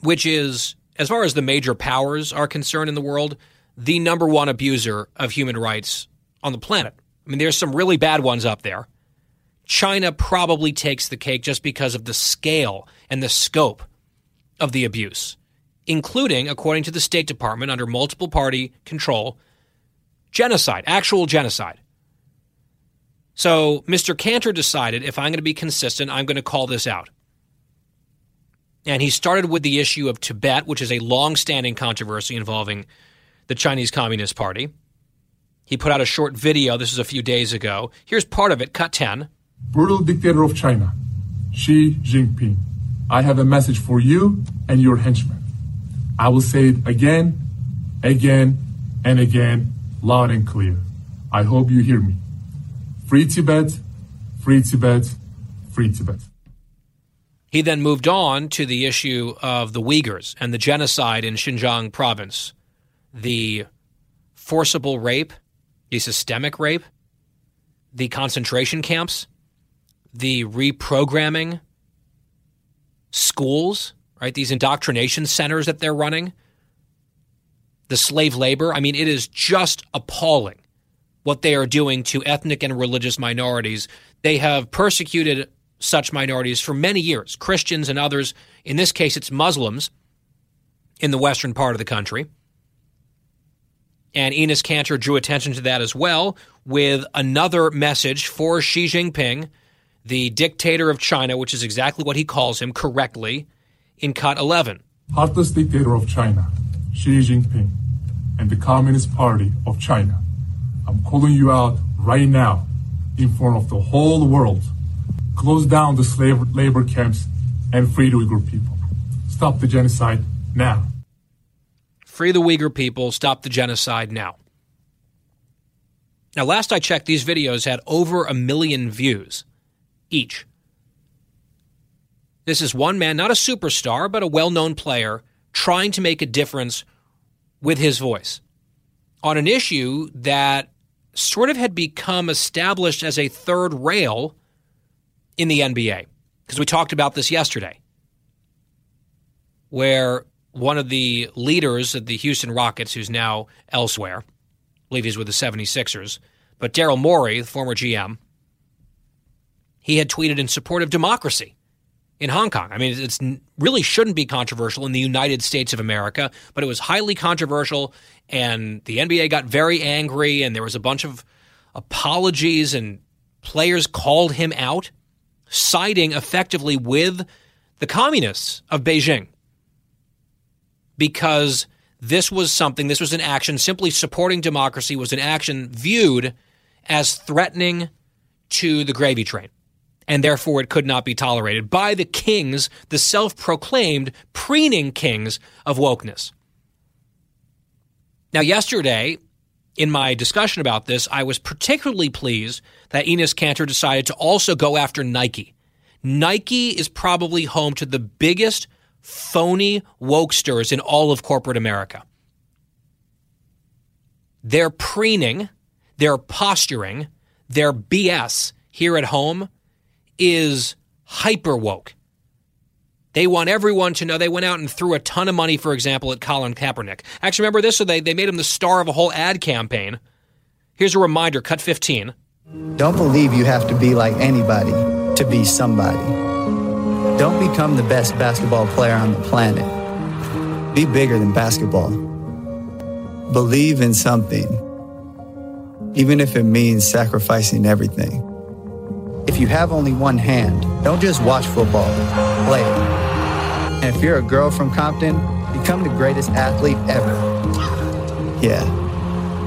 [SPEAKER 2] which is, as far as the major powers are concerned in the world, the number one abuser of human rights on the planet. I mean, there's some really bad ones up there. China probably takes the cake just because of the scale and the scope of the abuse, including, according to the State Department, under multiple party control, genocide, actual genocide. So Mr. Kanter decided if I'm going to be consistent, I'm going to call this out. And he started with the issue of Tibet, which is a long standing controversy involving the Chinese Communist Party. He put out a short video. This is a few days ago. Here's part of it, cut 10.
[SPEAKER 11] Brutal dictator of China, Xi Jinping. I have a message for you and your henchmen. I will say it again, again, and again, loud and clear. I hope you hear me. Free Tibet, free Tibet, free Tibet.
[SPEAKER 2] He then moved on to the issue of the Uyghurs and the genocide in Xinjiang province, the forcible rape, the systemic rape, the concentration camps, the reprogramming schools, right? These indoctrination centers that they're running, the slave labor. I mean, it is just appalling what they are doing to ethnic and religious minorities. They have persecuted such minorities for many years, Christians and others. In this case, it's Muslims in the western part of the country. And Enes Kanter drew attention to that as well with another message for Xi Jinping, the dictator of China, which is exactly what he calls him correctly in cut 11.
[SPEAKER 11] Heartless dictator of China, Xi Jinping, and the Communist Party of China I'm calling you out right now in front of the whole world. Close down the slave labor camps and free the Uyghur people. Stop the genocide now.
[SPEAKER 2] Free the Uyghur people. Stop the genocide now. Now, last I checked, these videos had over a million views each. This is one man, not a superstar, but a well known player, trying to make a difference with his voice on an issue that sort of had become established as a third rail in the NBA. Because we talked about this yesterday, where one of the leaders of the Houston Rockets, who's now elsewhere, I believe he's with the 76ers, but Daryl Morey, the former GM, he had tweeted in support of democracy in Hong Kong. I mean, it really shouldn't be controversial in the United States of America, but it was highly controversial, and the NBA got very angry, and there was a bunch of apologies, and players called him out, siding effectively with the communists of Beijing because this was something, this was an action, simply supporting democracy was an action viewed as threatening to the gravy train and therefore it could not be tolerated by the kings, the self proclaimed preening kings of wokeness. Now, yesterday, in my discussion about this, I was particularly pleased that Enes Kanter decided to also go after Nike. Nike is probably home to the biggest phony wokesters in all of corporate America. Their preening, their posturing, their BS here at home is hyper woke. They want everyone to know they went out and threw a ton of money, for example, at Colin Kaepernick. Actually, remember this? So they, they made him the star of a whole ad campaign. Here's a reminder cut 15.
[SPEAKER 13] Don't believe you have to be like anybody to be somebody. Don't become the best basketball player on the planet. Be bigger than basketball. Believe in something, even if it means sacrificing everything. If you have only one hand, don't just watch football, play it. And if you're a girl from Compton, become the greatest athlete ever. Yeah,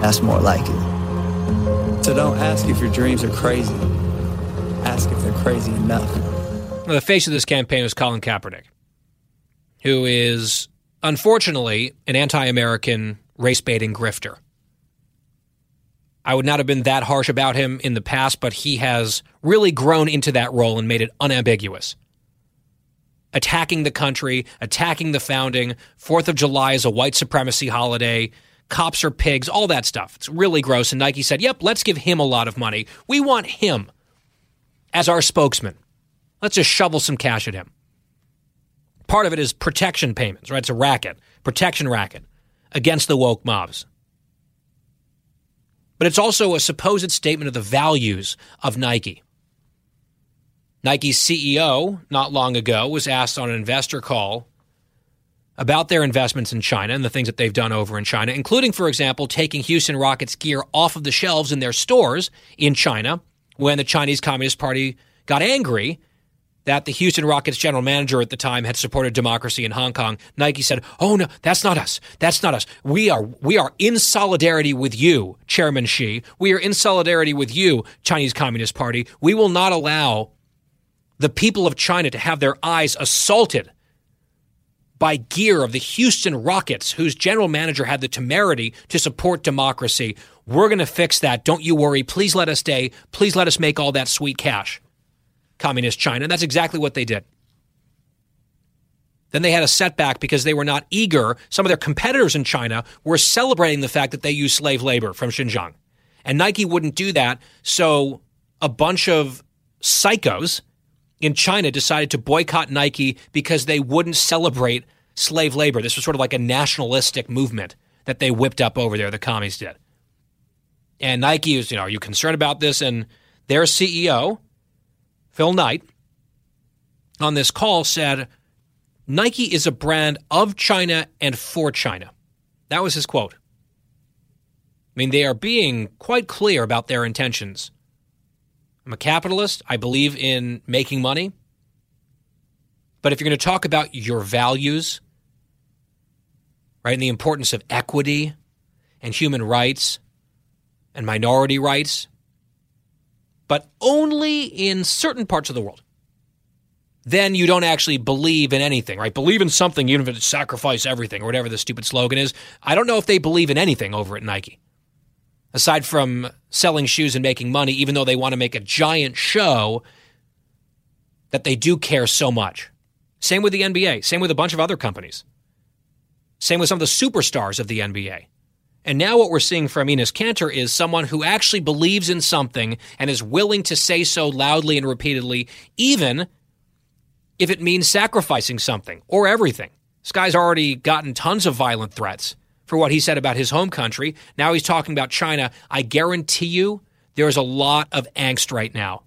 [SPEAKER 13] that's more like it. So don't ask if your dreams are crazy. Ask if they're crazy enough.
[SPEAKER 2] Well, the face of this campaign was Colin Kaepernick, who is unfortunately an anti American race baiting grifter. I would not have been that harsh about him in the past, but he has really grown into that role and made it unambiguous. Attacking the country, attacking the founding, Fourth of July is a white supremacy holiday, cops are pigs, all that stuff. It's really gross. And Nike said, yep, let's give him a lot of money. We want him as our spokesman. Let's just shovel some cash at him. Part of it is protection payments, right? It's a racket, protection racket against the woke mobs but it's also a supposed statement of the values of Nike. Nike's CEO, not long ago, was asked on an investor call about their investments in China and the things that they've done over in China, including, for example, taking Houston Rockets gear off of the shelves in their stores in China when the Chinese Communist Party got angry that the Houston Rockets general manager at the time had supported democracy in Hong Kong, Nike said, "Oh no, that's not us. That's not us. We are we are in solidarity with you, Chairman Xi. We are in solidarity with you, Chinese Communist Party. We will not allow the people of China to have their eyes assaulted by gear of the Houston Rockets, whose general manager had the temerity to support democracy. We're going to fix that. Don't you worry. Please let us stay. Please let us make all that sweet cash." communist China. And that's exactly what they did. Then they had a setback because they were not eager. Some of their competitors in China were celebrating the fact that they use slave labor from Xinjiang. And Nike wouldn't do that. So a bunch of psychos in China decided to boycott Nike because they wouldn't celebrate slave labor. This was sort of like a nationalistic movement that they whipped up over there, the commies did. And Nike was, you know, are you concerned about this? And their CEO, Phil Knight, on this call said Nike is a brand of China and for China. That was his quote. I mean, they are being quite clear about their intentions. I'm a capitalist. I believe in making money. But if you're going to talk about your values, right, and the importance of equity and human rights and minority rights, but only in certain parts of the world. Then you don't actually believe in anything, right? Believe in something, even if it's sacrifice everything or whatever the stupid slogan is. I don't know if they believe in anything over at Nike. Aside from selling shoes and making money, even though they want to make a giant show that they do care so much. Same with the NBA, same with a bunch of other companies. Same with some of the superstars of the NBA. And now what we're seeing from Enes Kanter is someone who actually believes in something and is willing to say so loudly and repeatedly, even if it means sacrificing something or everything. This guy's already gotten tons of violent threats for what he said about his home country. Now he's talking about China. I guarantee you there's a lot of angst right now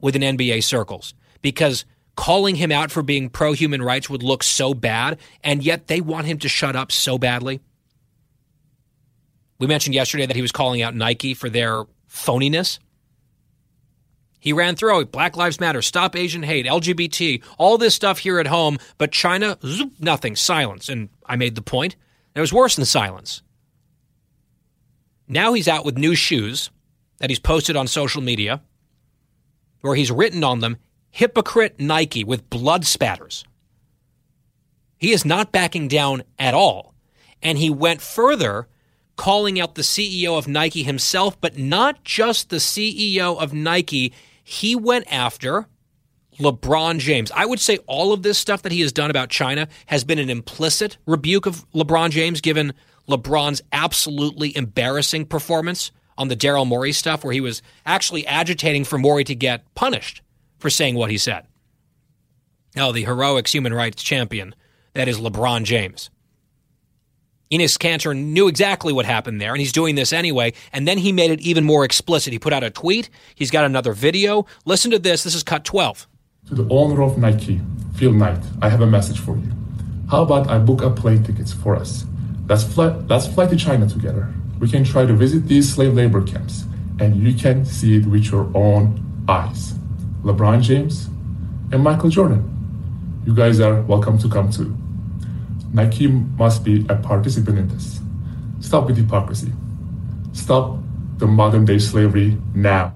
[SPEAKER 2] within NBA circles because calling him out for being pro human rights would look so bad, and yet they want him to shut up so badly. We mentioned yesterday that he was calling out Nike for their phoniness. He ran through oh, Black Lives Matter, Stop Asian Hate, LGBT, all this stuff here at home, but China, zoop, nothing, silence. And I made the point. It was worse than silence. Now he's out with new shoes that he's posted on social media where he's written on them, hypocrite Nike with blood spatters. He is not backing down at all. And he went further, calling out the CEO of Nike himself, but not just the CEO of Nike. He went after LeBron James. I would say all of this stuff that he has done about China has been an implicit rebuke of LeBron James, given LeBron's absolutely embarrassing performance on the Daryl Morey stuff, where he was actually agitating for Morey to get punished for saying what he said. Now, the heroic human rights champion, that is LeBron James. Enes Kanter knew exactly what happened there, and he's doing this anyway. And then he made it even more explicit. He put out a tweet. He's got another video. Listen to this. This is cut 12.
[SPEAKER 11] To the owner of Nike, Phil Knight, I have a message for you. How about I book a plane tickets for us? Let's fly, let's fly to China together. We can try to visit these slave labor camps, and you can see it with your own eyes. LeBron James and Michael Jordan. You guys are welcome to come too. Nike must be a participant in this. Stop with hypocrisy. Stop the modern day slavery now.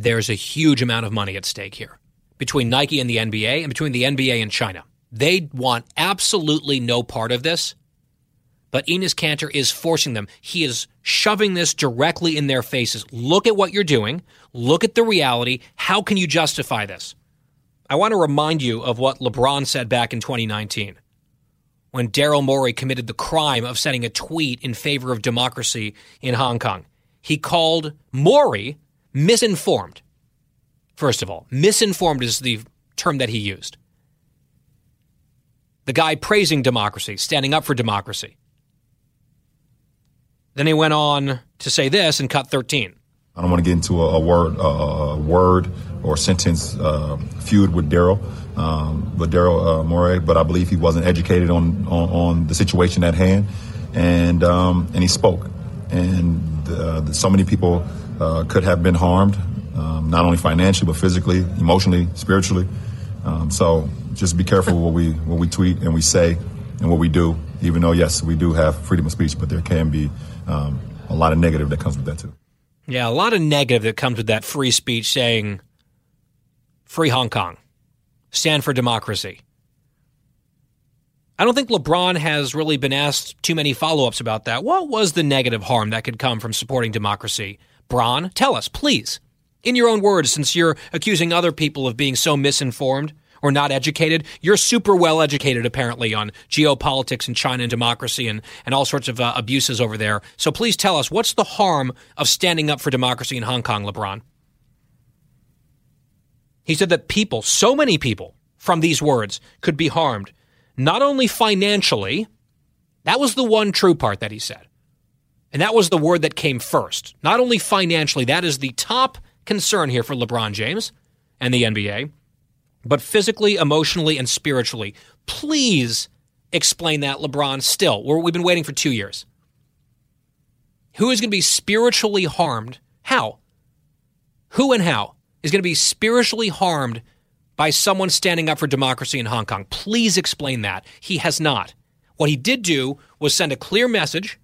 [SPEAKER 2] There's a huge amount of money at stake here between Nike and the NBA and between the NBA and China. They want absolutely no part of this, but Enes Kanter is forcing them. He is shoving this directly in their faces. Look at what you're doing. Look at the reality. How can you justify this? I want to remind you of what LeBron said back in 2019 when Daryl Morey committed the crime of sending a tweet in favor of democracy in Hong Kong. He called Morey misinformed. First of all, misinformed is the term that he used. The guy praising democracy, standing up for democracy. Then he went on to say this in cut 13.
[SPEAKER 14] I don't want to get into a, a word, a word or sentence uh, feud with Daryl, um, with Daryl uh, Morey, but I believe he wasn't educated on, on, on the situation at hand, and um, and he spoke, and uh, so many people uh, could have been harmed, um, not only financially but physically, emotionally, spiritually. Um, so just be careful what we what we tweet and we say and what we do. Even though yes, we do have freedom of speech, but there can be um, a lot of negative that comes with that too.
[SPEAKER 2] Yeah, a lot of negative that comes with that free speech saying free Hong Kong, stand for democracy. I don't think LeBron has really been asked too many follow ups about that. What was the negative harm that could come from supporting democracy? Bron, tell us, please. In your own words, since you're accusing other people of being so misinformed or not educated, you're super well educated, apparently, on geopolitics and China and democracy and, and all sorts of uh, abuses over there. So please tell us, what's the harm of standing up for democracy in Hong Kong, LeBron? He said that people, so many people, from these words could be harmed, not only financially, that was the one true part that he said. And that was the word that came first. Not only financially, that is the top concern here for LeBron James and the NBA, but physically, emotionally, and spiritually. Please explain that, LeBron. Still, we've been waiting for two years. Who is going to be spiritually harmed? How? Who and how is going to be spiritually harmed by someone standing up for democracy in Hong Kong? Please explain that. He has not. What he did do was send a clear message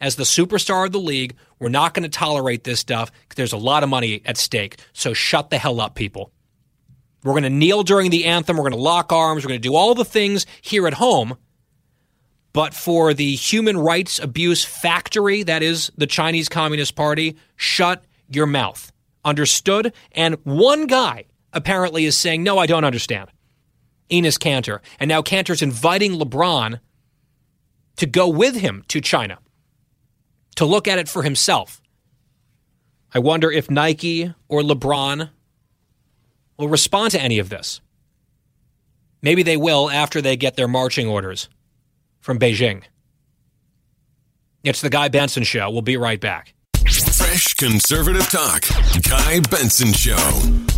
[SPEAKER 2] as the superstar of the league. We're not going to tolerate this stuff because there's a lot of money at stake. So shut the hell up, people. We're going to kneel during the anthem. We're going to lock arms. We're going to do all the things here at home. But for the human rights abuse factory, that is the Chinese Communist Party, shut your mouth. Understood? And one guy apparently is saying, No, I don't understand. Enes Kanter. And now Kanter's inviting LeBron to go with him to China to look at it for himself. I wonder if Nike or LeBron will respond to any of this. Maybe they will after they get their marching orders from Beijing. It's the Guy Benson Show. We'll be right back.
[SPEAKER 1] Fresh conservative talk. Guy Benson Show.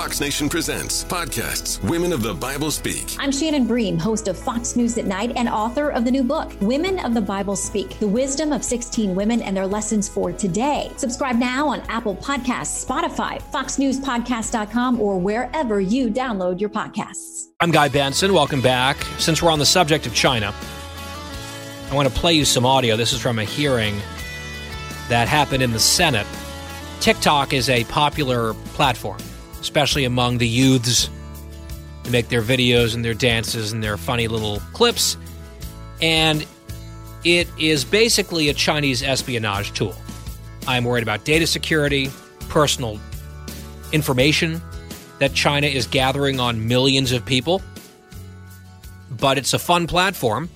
[SPEAKER 1] Fox Nation presents podcasts Women of the Bible Speak.
[SPEAKER 15] I'm Shannon Bream, host of Fox News at Night and author of the new book, Women of the Bible Speak The Wisdom of 16 Women and Their Lessons for Today. Subscribe now on Apple Podcasts, Spotify, FoxNewsPodcast.com, or wherever you download your podcasts.
[SPEAKER 2] I'm Guy Benson. Welcome back. Since we're on the subject of China, I want to play you some audio. This is from a hearing that happened in the Senate TikTok is a popular platform, especially among the youths. They make their videos and their dances and their funny little clips. And it is basically a Chinese espionage tool. I'm worried about data security, personal information that China is gathering on millions of people. But it's a fun platform.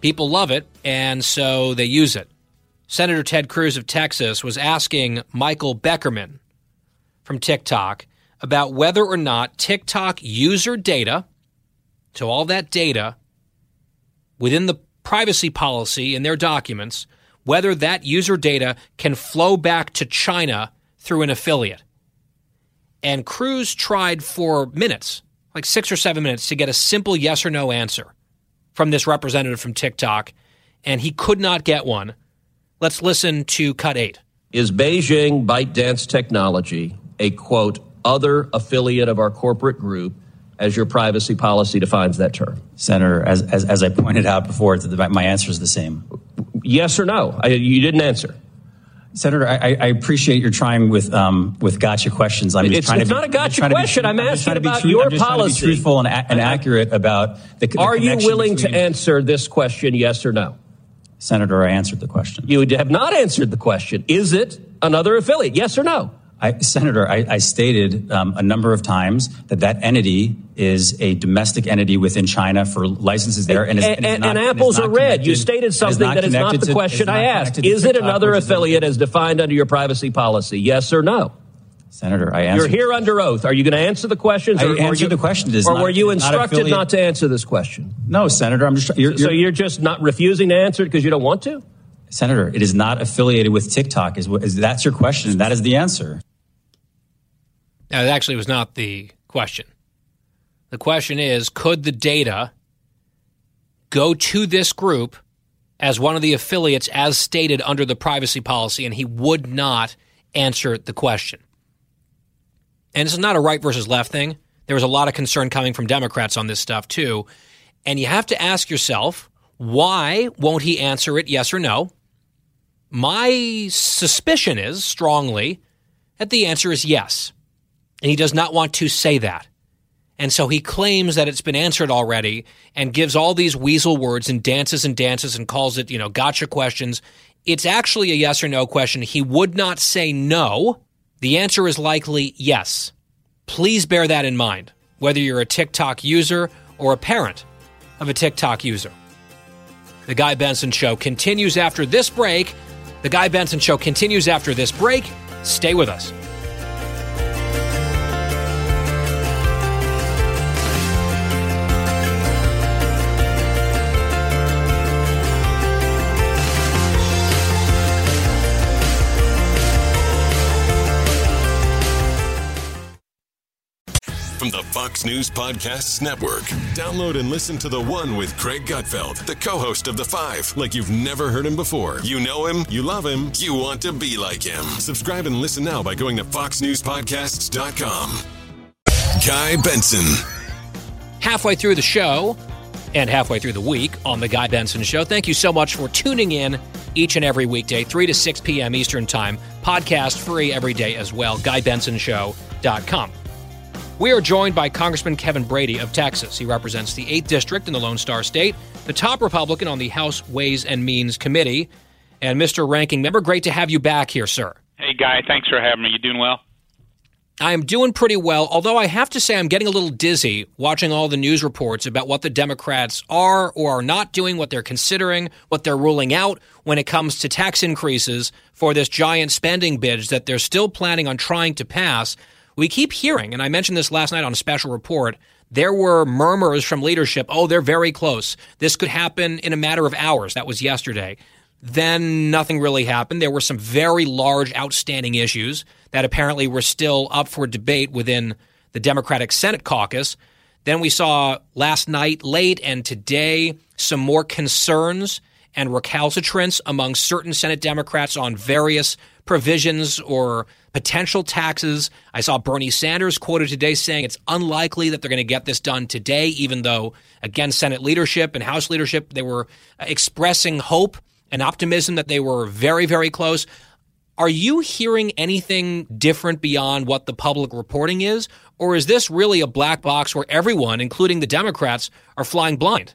[SPEAKER 2] People love it, and so they use it. Senator Ted Cruz of Texas was asking Michael Beckerman from TikTok about whether or not TikTok user data, so all that data within the privacy policy in their documents, whether that user data can flow back to China through an affiliate. And Cruz tried for minutes, like six or seven minutes, to get a simple yes or no answer from this representative from TikTok, and he could not get one. Let's listen to cut eight.
[SPEAKER 16] Is Beijing ByteDance Technology a quote, other affiliate of our corporate group as your privacy policy defines that term?
[SPEAKER 17] Senator, as, as, as I pointed out before, my answer is the same.
[SPEAKER 16] Yes or no? I, you didn't answer.
[SPEAKER 17] Senator, I, I, appreciate your trying with um, with gotcha questions.
[SPEAKER 16] I'm just it's, trying it's to be, not a gotcha question. I'm, I'm asking about your
[SPEAKER 17] I'm
[SPEAKER 16] policy.
[SPEAKER 17] to be truthful and, and accurate about the. the
[SPEAKER 16] Are you willing between... to answer this question? Yes or no?
[SPEAKER 17] Senator, I answered the question.
[SPEAKER 16] You have not answered the question. Is it another affiliate? Yes or no?
[SPEAKER 17] I, Senator, I, I stated um, a number of times that that entity is a domestic entity within China for licenses there,
[SPEAKER 16] and, is, and, and, not, and apples are red. You stated something that is not the to, question I asked. Is it another affiliate as defined under your privacy policy? Yes or no?
[SPEAKER 17] Senator, I answered.
[SPEAKER 16] You're here under oath. Are you going to answer the questions?
[SPEAKER 17] I or, answered you, the question.
[SPEAKER 16] or
[SPEAKER 17] not,
[SPEAKER 16] were you instructed not, not, to answer this question?
[SPEAKER 17] No, Senator. I'm just.
[SPEAKER 16] You're, so you're just not refusing to answer it because you don't want to?
[SPEAKER 17] Senator, it is not affiliated with TikTok. Is, is that's your question? That is the answer.
[SPEAKER 2] Now, it actually was not the question. The question is could the data go to this group as one of the affiliates as stated under the privacy policy? And he would not answer the question. And this is not a right versus left thing. There was a lot of concern coming from Democrats on this stuff, too. And you have to ask yourself why won't he answer it yes or no? My suspicion is strongly that the answer is yes. And he does not want to say that. And so he claims that it's been answered already and gives all these weasel words and dances and dances and calls it, you know, gotcha questions. It's actually a yes or no question. He would not say no. The answer is likely yes. Please bear that in mind, whether you're a TikTok user or a parent of a TikTok user. The Guy Benson Show continues after this break. The Guy Benson Show continues after this break. Stay with us.
[SPEAKER 1] From the Fox News Podcasts Network. Download and listen to the one with Greg Gutfeld, the co host of The Five, like you've never heard him before. You know him, you love him, you want to be like him. Subscribe and listen now by going to FoxNewsPodcasts.com. Guy Benson.
[SPEAKER 2] Halfway through the show, and halfway through the week on The Guy Benson Show. Thank you so much for tuning in each and every weekday, 3 to 6 p.m. Eastern Time. Podcast free every day as well. GuyBensonShow.com. We are joined by Congressman Kevin Brady of Texas. He represents the 8th District in the Lone Star State, the top Republican on the House Ways and Means Committee. And Mr. Ranking Member, great to have you back here, sir.
[SPEAKER 18] Hey, Guy. Thanks for having me. You doing well?
[SPEAKER 2] I am doing pretty well, although I have to say I'm getting a little dizzy watching all the news reports about what the Democrats are or are not doing, what they're considering, what they're ruling out when it comes to tax increases for this giant spending bill that they're still planning on trying to pass. We keep hearing, and I mentioned this last night on a special report, there were murmurs from leadership oh, they're very close. This could happen in a matter of hours. That was yesterday. Then nothing really happened. There were some very large, outstanding issues that apparently were still up for debate within the Democratic Senate caucus. Then we saw last night, late, and today some more concerns and recalcitrance among certain Senate Democrats on various provisions or potential taxes. I saw Bernie Sanders quoted today saying it's unlikely that they're going to get this done today, even though, again, Senate leadership and House leadership, they were expressing hope and optimism that they were very, very close. Are you hearing anything different beyond what the public reporting is? Or is this really a black box where everyone, including the Democrats, are flying blind?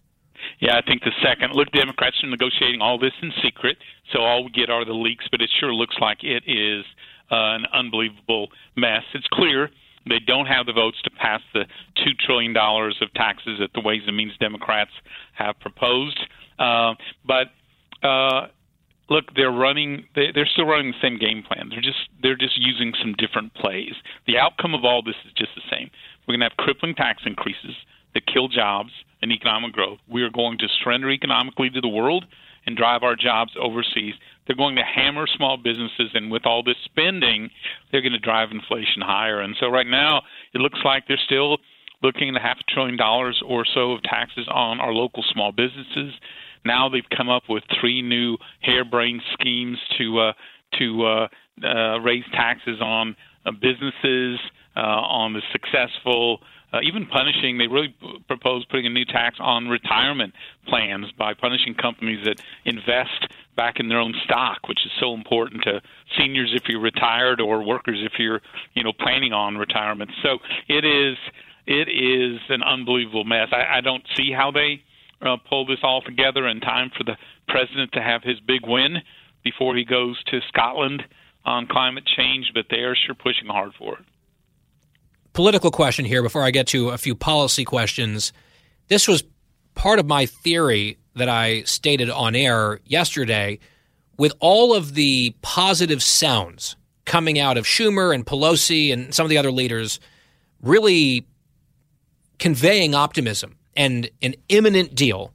[SPEAKER 18] Yeah, I think the second. Look, Democrats are negotiating all this in secret, so all we get are the leaks, but it sure looks like it is uh, an unbelievable mess. It's clear they don't have the votes to pass the $2 trillion of taxes that the Ways and Means Democrats have proposed. Uh, but uh, look, they're running. They, they're still running the same game plan. They're just they're just using some different plays. The outcome of all this is just the same. We're going to have crippling tax increases that kill jobs and economic growth. We are going to surrender economically to the world and drive our jobs overseas. They're going to hammer small businesses, and with all this spending, they're going to drive inflation higher. And so, right now, it looks like they're still looking at half a trillion dollars or so of taxes on our local small businesses. Now they've come up with three new harebrained schemes to uh, to uh, uh, raise taxes on uh, businesses, uh, on the successful, uh, even punishing. They really propose putting a new tax on retirement plans by punishing companies that invest back in their own stock, which is so important to seniors if you're retired or workers if you're you know planning on retirement. So it is it is an unbelievable mess. I, I don't see how they uh, pull this all together in time for the president to have his big win before he goes to Scotland on climate change, but they are sure pushing hard for it.
[SPEAKER 2] Political question here before I get to a few policy questions. This was part of my theory that I stated on air yesterday with all of the positive sounds coming out of Schumer and Pelosi and some of the other leaders really conveying optimism and an imminent deal,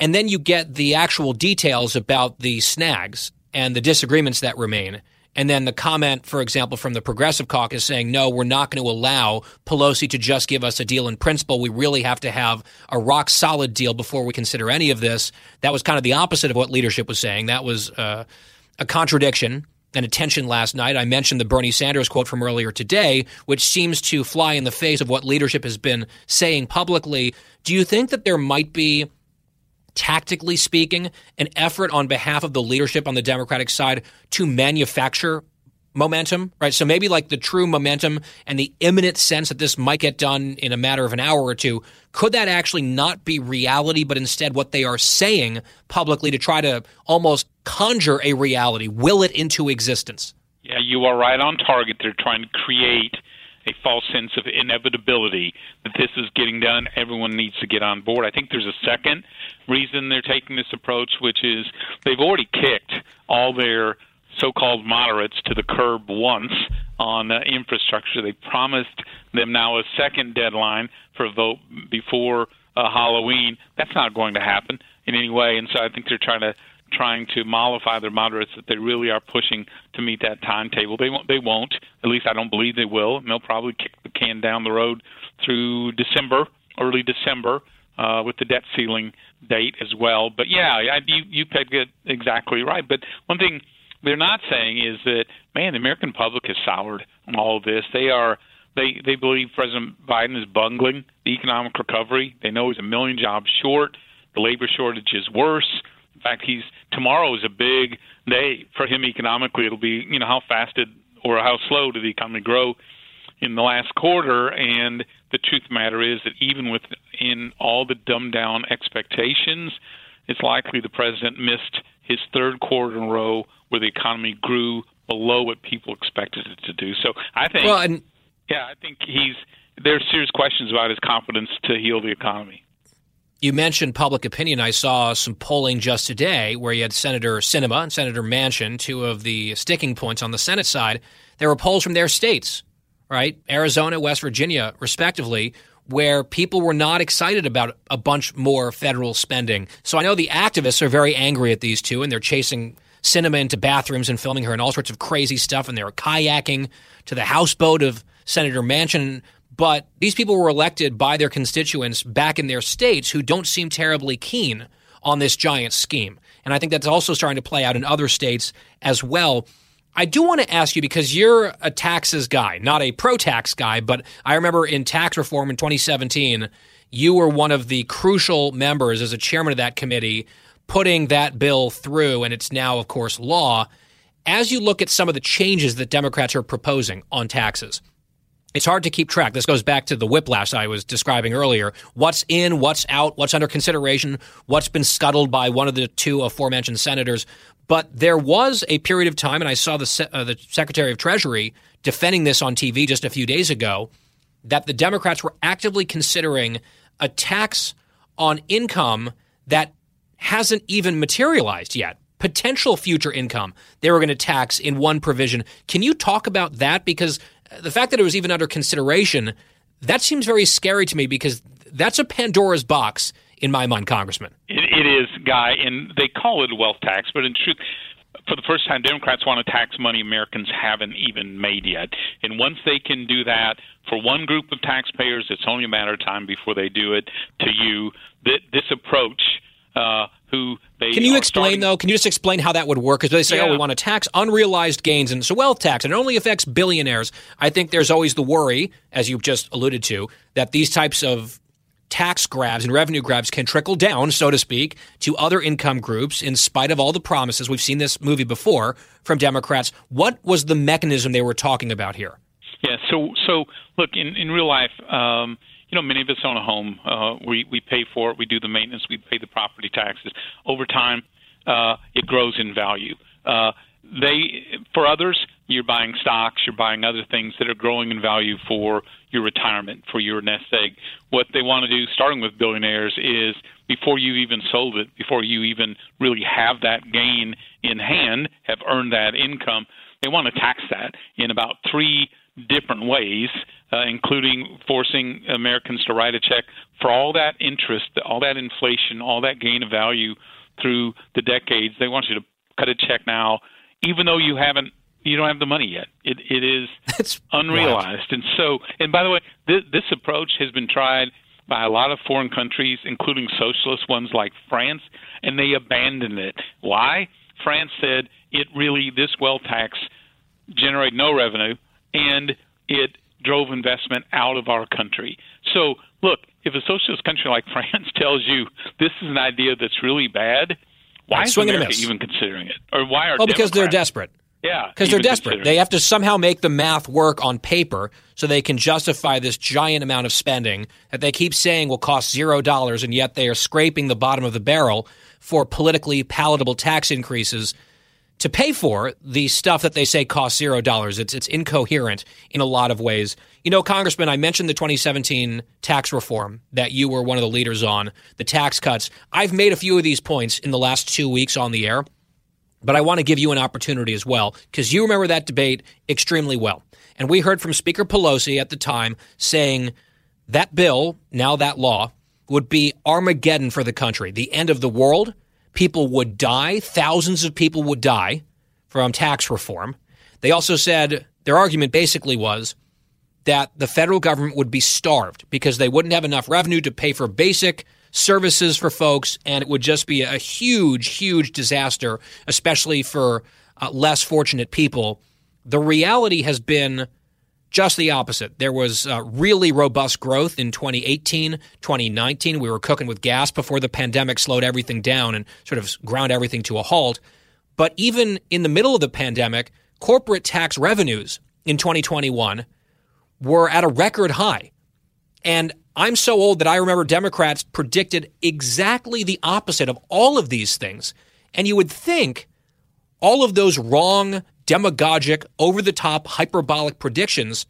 [SPEAKER 2] and then you get the actual details about the snags and the disagreements that remain. And then the comment, for example, from the Progressive Caucus saying, no, we're not going to allow Pelosi to just give us a deal in principle. We really have to have a rock solid deal before we consider any of this. That was kind of the opposite of what leadership was saying. That was uh, a contradiction and attention last night. I mentioned the Bernie Sanders quote from earlier today, which seems to fly in the face of what leadership has been saying publicly. Do you think that there might be, tactically speaking, an effort on behalf of the leadership on the Democratic side to manufacture momentum, right? So maybe like the true momentum and the imminent sense that this might get done in a matter of an hour or two, could that actually not be reality, but instead what they are saying publicly to try to almost conjure a reality, will it into existence?
[SPEAKER 18] Yeah, you are right on target. They're trying to create a false sense of inevitability that this is getting done. Everyone needs to get on board. I think there's a second reason they're taking this approach, which is they've already kicked all their so-called moderates to the curb once on uh, infrastructure. They promised them now a second deadline for a vote before uh, Halloween. That's not going to happen in any way, and so I think they're trying to trying to mollify their moderates that they really are pushing to meet that timetable. They won't. They won't. At least I don't believe they will. And they'll probably kick the can down the road through December, early December, uh, with the debt ceiling date as well. But yeah, I, you you pegged it exactly right. But one thing they're not saying is that man, the American public has soured on all of this. They are they they believe President Biden is bungling the economic recovery. They know he's a million jobs short. The labor shortage is worse. In fact, he's tomorrow is a big day for him economically. It'll be you know how fast did or how slow did the economy grow in the last quarter, and the truth of the matter is that even with in all the dumbed down expectations, it's likely the president missed his third quarter in a row where the economy grew below what people expected it to do. So I think,
[SPEAKER 2] well, and,
[SPEAKER 18] yeah, I think he's there's serious questions about his confidence to heal the economy.
[SPEAKER 2] You mentioned public opinion. I saw some polling just today where you had Senator Sinema and Senator Manchin, two of the sticking points on the Senate side. There were polls from their states, right? Arizona, West Virginia, respectively, where people were not excited about a bunch more federal spending. So I know the activists are very angry at these two and they're chasing Sinema into bathrooms and filming her and all sorts of crazy stuff. And they were kayaking to the houseboat of Senator Manchin but these people were elected by their constituents back in their states who don't seem terribly keen on this giant scheme. And I think that's also starting to play out in other states as well. I do want to ask you because you're a taxes guy, not a pro tax guy, but I remember in tax reform in 2017, you were one of the crucial members as a chairman of that committee putting that bill through, and it's now, of course, law. as you look at some of the changes that Democrats are proposing on taxes, it's hard to keep track. This goes back to the whiplash I was describing earlier. What's in, what's out, what's under consideration, what's been scuttled by one of the two aforementioned senators. But there was a period of time, and I saw the, uh, the Secretary of Treasury defending this on TV just a few days ago, that the Democrats were actively considering a tax on income that hasn't even materialized yet. Potential future income they were going to tax in one provision. Can you talk about that? Because the fact that it was even under consideration, that seems very scary to me because that's a Pandora's box in my mind, Congressman.
[SPEAKER 18] it, it is, Guy, and they call it a wealth tax, but in truth, for the first time, Democrats want to tax money Americans haven't even made yet. And once they can do that for one group of taxpayers, it's only a matter of time before they do it to you. This approach, uh, who they
[SPEAKER 2] can you explain
[SPEAKER 18] starting-
[SPEAKER 2] though? Can you just explain how that would work? Because they say,
[SPEAKER 18] Yeah.
[SPEAKER 2] oh, we want to tax unrealized gains, and it's a wealth tax, and it only affects billionaires. I think there's always the worry, as you've just alluded to, that these types of tax grabs and revenue grabs can trickle down, so to speak, to other income groups in spite of all the promises. We've seen this movie before from Democrats. What was the mechanism they were talking about here?
[SPEAKER 18] Yeah. So so look in in real life, um, you know, many of us own a home. Uh, we we pay for it. We do the maintenance. We pay the property taxes. Over time, uh, it grows in value. Uh, they for others, you're buying stocks. You're buying other things that are growing in value for your retirement, for your nest egg. What they want to do, starting with billionaires, is before you even sold it, before you even really have that gain in hand, have earned that income, they want to tax that in about three different ways, uh, including forcing Americans to write a check for all that interest, all that inflation, all that gain of value through the decades. They want you to cut a check now, even though you haven't, you don't have the money yet. It it is unrealized, and so, and by the way, this, this approach has been tried by a lot of foreign countries, including socialist ones like France, and they abandoned it. Why? France said it really this wealth tax generated no revenue and it drove investment out of our country. So, look, if a socialist country like France tells you this is an idea that's really bad, why is
[SPEAKER 2] Swing and
[SPEAKER 18] America even considering it? Or why are
[SPEAKER 2] Well, because they're desperate.
[SPEAKER 18] Yeah,
[SPEAKER 2] Because they're desperate. They have to somehow make the math work on paper so they can justify this giant amount of spending that they keep saying will cost zero dollars, and yet they are scraping the bottom of the barrel for politically palatable tax increases to pay for the stuff that they say costs zero dollars. It's it's incoherent in a lot of ways. You know, Congressman, I mentioned the 2017 tax reform that you were one of the leaders on, the tax cuts. I've made a few of these points in the last two weeks on the air. But I want to give you an opportunity as well, because you remember that debate extremely well. And we heard from Speaker Pelosi at the time saying that bill, now that law, would be Armageddon for the country, the end of the world. People would die, thousands of people would die from tax reform. They also said their argument basically was that the federal government would be starved because they wouldn't have enough revenue to pay for basic services for folks, and it would just be a huge, huge disaster, especially for uh, less fortunate people. The reality has been just the opposite. There was uh, really robust growth in 2018, 2019. We were cooking with gas before the pandemic slowed everything down and sort of ground everything to a halt. But even in the middle of the pandemic, corporate tax revenues in 2021 were at a record high. And I'm so old that I remember Democrats predicted exactly the opposite of all of these things. And you would think all of those wrong, demagogic, over the top, hyperbolic predictions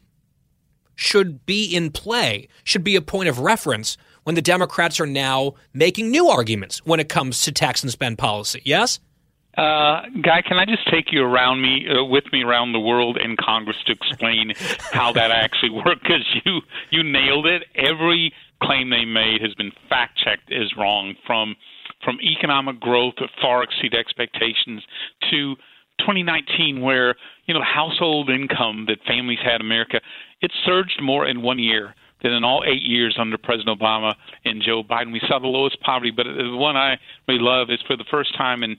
[SPEAKER 2] should be in play, should be a point of reference when the Democrats are now making new arguments when it comes to tax and spend policy. Yes?
[SPEAKER 18] Uh, Guy, can I just take you around me, uh, with me around the world in Congress to explain how that actually worked? Because you you nailed it. Every claim they made has been fact checked as wrong. From from economic growth that far exceed expectations to 2019, where you know household income that families had in America, it surged more in one year than in all eight years under President Obama and Joe Biden. We saw the lowest poverty, but the one I really love is for the first time in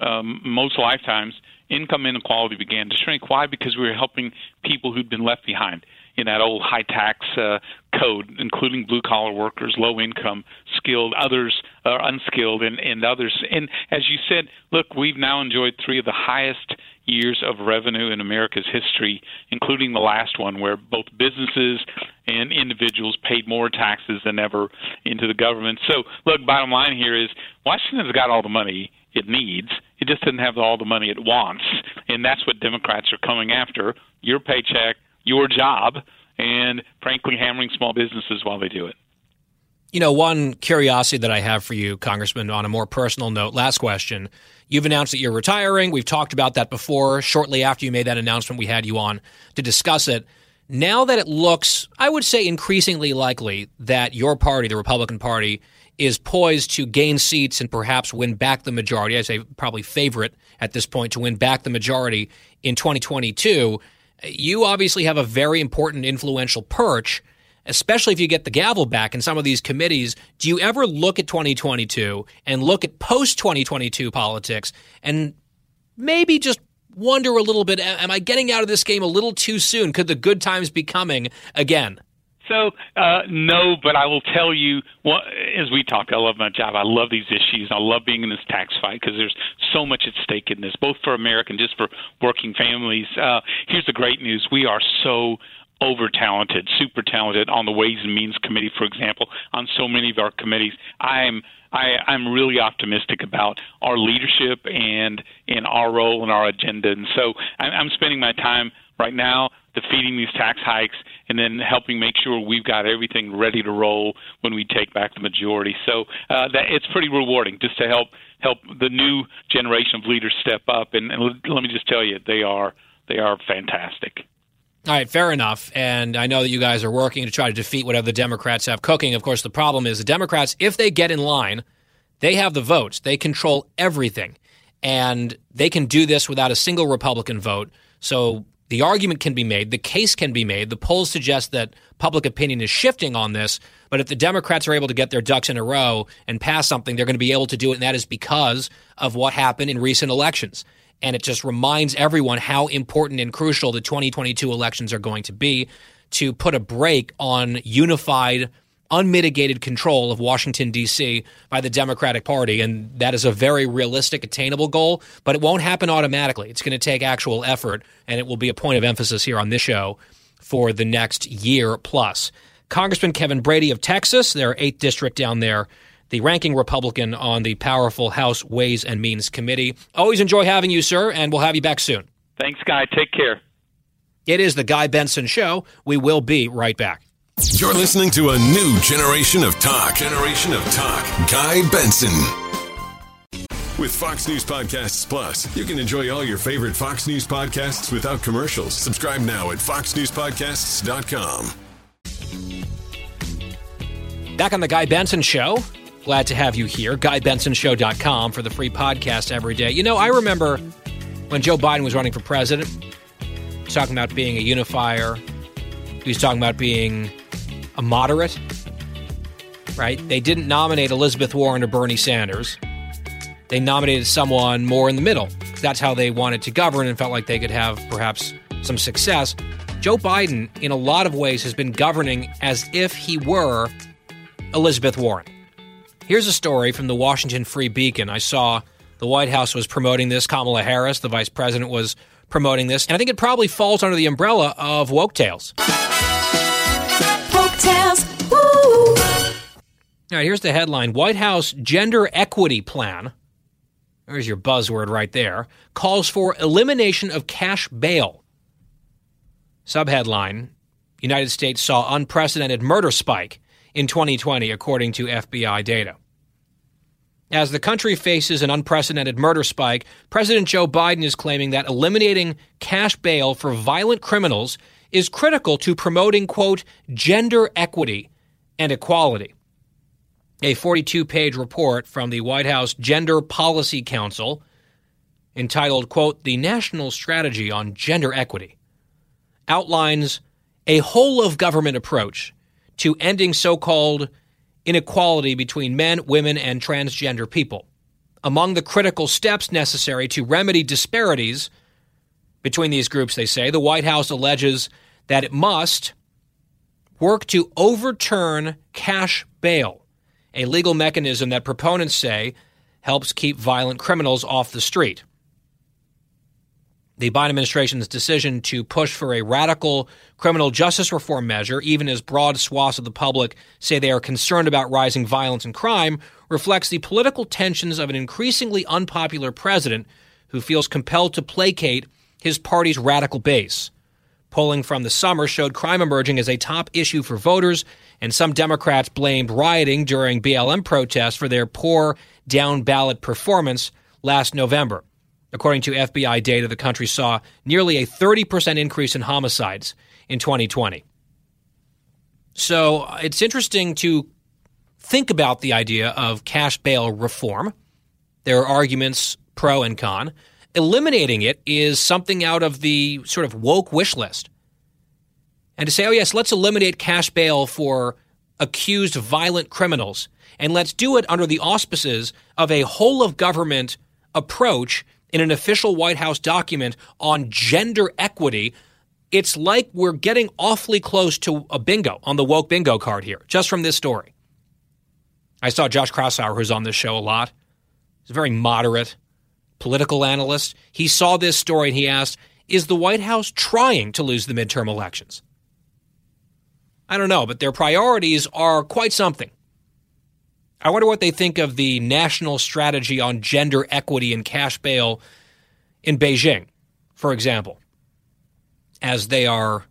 [SPEAKER 18] um, most lifetimes, income inequality began to shrink. Why? Because we were helping people who'd been left behind in that old high tax uh, code, including blue collar workers, low income, skilled, others are unskilled, and, and others. And as you said, look, we've now enjoyed three of the highest years of revenue in America's history, including the last one, where both businesses and individuals paid more taxes than ever into the government. So, look, bottom line here is Washington's got all the money it needs. It just doesn't have all the money it wants. And that's what Democrats are coming after your paycheck, your job, and frankly, hammering small businesses while they do it.
[SPEAKER 2] You know, one curiosity that I have for you, Congressman, on a more personal note, last question. You've announced that you're retiring. We've talked about that before. Shortly after you made that announcement, we had you on to discuss it. Now that it looks, I would say, increasingly likely that your party, the Republican Party, is poised to gain seats and perhaps win back the majority. I say probably favorite at this point to win back the majority in 2022. You obviously have a very important, influential perch especially if you get the gavel back in some of these committees, do you ever look at 2022 and look at post 2022 politics and maybe just wonder a little bit am I getting out of this game a little too soon? Could the good times be coming again?
[SPEAKER 18] So, uh, no, but I will tell you, well, as we talk, I love my job. I love these issues. I love being in this tax fight because there's so much at stake in this, both for America and just for working families. Uh, here's the great news we are so over talented, super talented on the Ways and Means Committee, for example, on so many of our committees. I'm I, I'm really optimistic about our leadership and in our role and our agenda. And so I'm, I'm spending my time right now defeating these tax hikes and then helping make sure we've got everything ready to roll when we take back the majority. So uh, that it's pretty rewarding just to help help the new generation of leaders step up. And, and let me just tell you, they are they are fantastic.
[SPEAKER 2] All right, fair enough. And I know that you guys are working to try to defeat whatever the Democrats have cooking. Of course, the problem is the Democrats, if they get in line, they have the votes, they control everything. And they can do this without a single Republican vote. So the argument can be made, the case can be made. The polls suggest that public opinion is shifting on this. But if the Democrats are able to get their ducks in a row and pass something, they're going to be able to do it. And that is because of what happened in recent elections and it just reminds everyone how important and crucial the 2022 elections are going to be to put a break on unified unmitigated control of Washington, D.C. by the Democratic Party. And that is a very realistic, attainable goal, but it won't happen automatically. It's going to take actual effort, and it will be a point of emphasis here on this show for the next year plus. Congressman Kevin Brady of Texas, their 8th district down there, the ranking Republican on the powerful House Ways and Means Committee. Always enjoy having you, sir, and we'll have you back soon.
[SPEAKER 18] Thanks, Guy. Take care.
[SPEAKER 2] It is the Guy Benson Show. We will be right back.
[SPEAKER 1] You're listening to a new generation of talk. Generation of talk. Guy Benson. With Fox News Podcasts Plus, you can enjoy all your favorite Fox News podcasts without commercials. Subscribe now at foxnewspodcasts.com.
[SPEAKER 2] Back on the Guy Benson Show. Glad to have you here. GuyBensonShow.com for the free podcast every day. You know, I remember when Joe Biden was running for president, talking about being a unifier. He was talking about being a moderate, right? They didn't nominate Elizabeth Warren or Bernie Sanders. They nominated someone more in the middle. That's how they wanted to govern and felt like they could have perhaps some success. Joe Biden, in a lot of ways, has been governing as if he were Elizabeth Warren. Here's a story from the Washington Free Beacon. I saw the White House was promoting this. Kamala Harris, the vice president, was promoting this. And I think it probably falls under the umbrella of woke tales. All right, here's the headline White House Gender Equity Plan. There's your buzzword right there. Calls for elimination of cash bail. Subheadline United States saw unprecedented murder spike in 2020, according to FBI data. As the country faces an unprecedented murder spike, President Joe Biden is claiming that eliminating cash bail for violent criminals is critical to promoting, quote, gender equity and equality. A 42 page report from the White House Gender Policy Council entitled, quote, The National Strategy on Gender Equity outlines a whole of government approach to ending so called inequality between men, women, and transgender people. Among the critical steps necessary to remedy disparities between these groups, they say, the White House alleges that it must work to overturn cash bail, a legal mechanism that proponents say helps keep violent criminals off the street. the Biden administration's decision to push for a radical criminal justice reform measure, even as broad swaths of the public say they are concerned about rising violence and crime, reflects the political tensions of an increasingly unpopular president who feels compelled to placate his party's radical base. Polling from the summer showed crime emerging as a top issue for voters, and some Democrats blamed rioting during BLM protests for their poor down ballot performance last November. According to FBI data, the country saw nearly a 30% increase in homicides in 2020. So uh, it's interesting to think about the idea of cash bail reform. There are arguments pro and con. Eliminating it is something out of the sort of woke wish list. And to say, oh, yes, let's eliminate cash bail for accused violent criminals, and let's do it under the auspices of a whole of government approach in an official White House document on gender equity, it's like we're getting awfully close to a bingo on the woke bingo card here, just from this story. I saw Josh Kraushaar, who's on this show a lot. He's a very moderate political analyst. He saw this story and he asked, Is the White House trying to lose the midterm elections? I don't know, but their priorities are quite something. I wonder what they think of the national strategy on gender equity and cash bail in Beijing, for example, as they are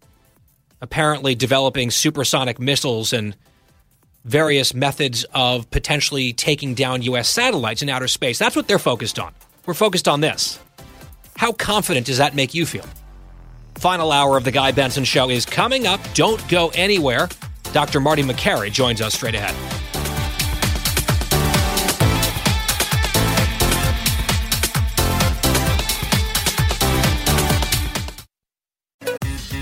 [SPEAKER 2] apparently developing supersonic missiles and various methods of potentially taking down U.S. satellites in outer space. That's what they're focused on. We're focused on this. How confident does that make you feel? Final hour of the Guy Benson Show is coming up. Don't go anywhere. Dr. Marty Makary joins us straight ahead.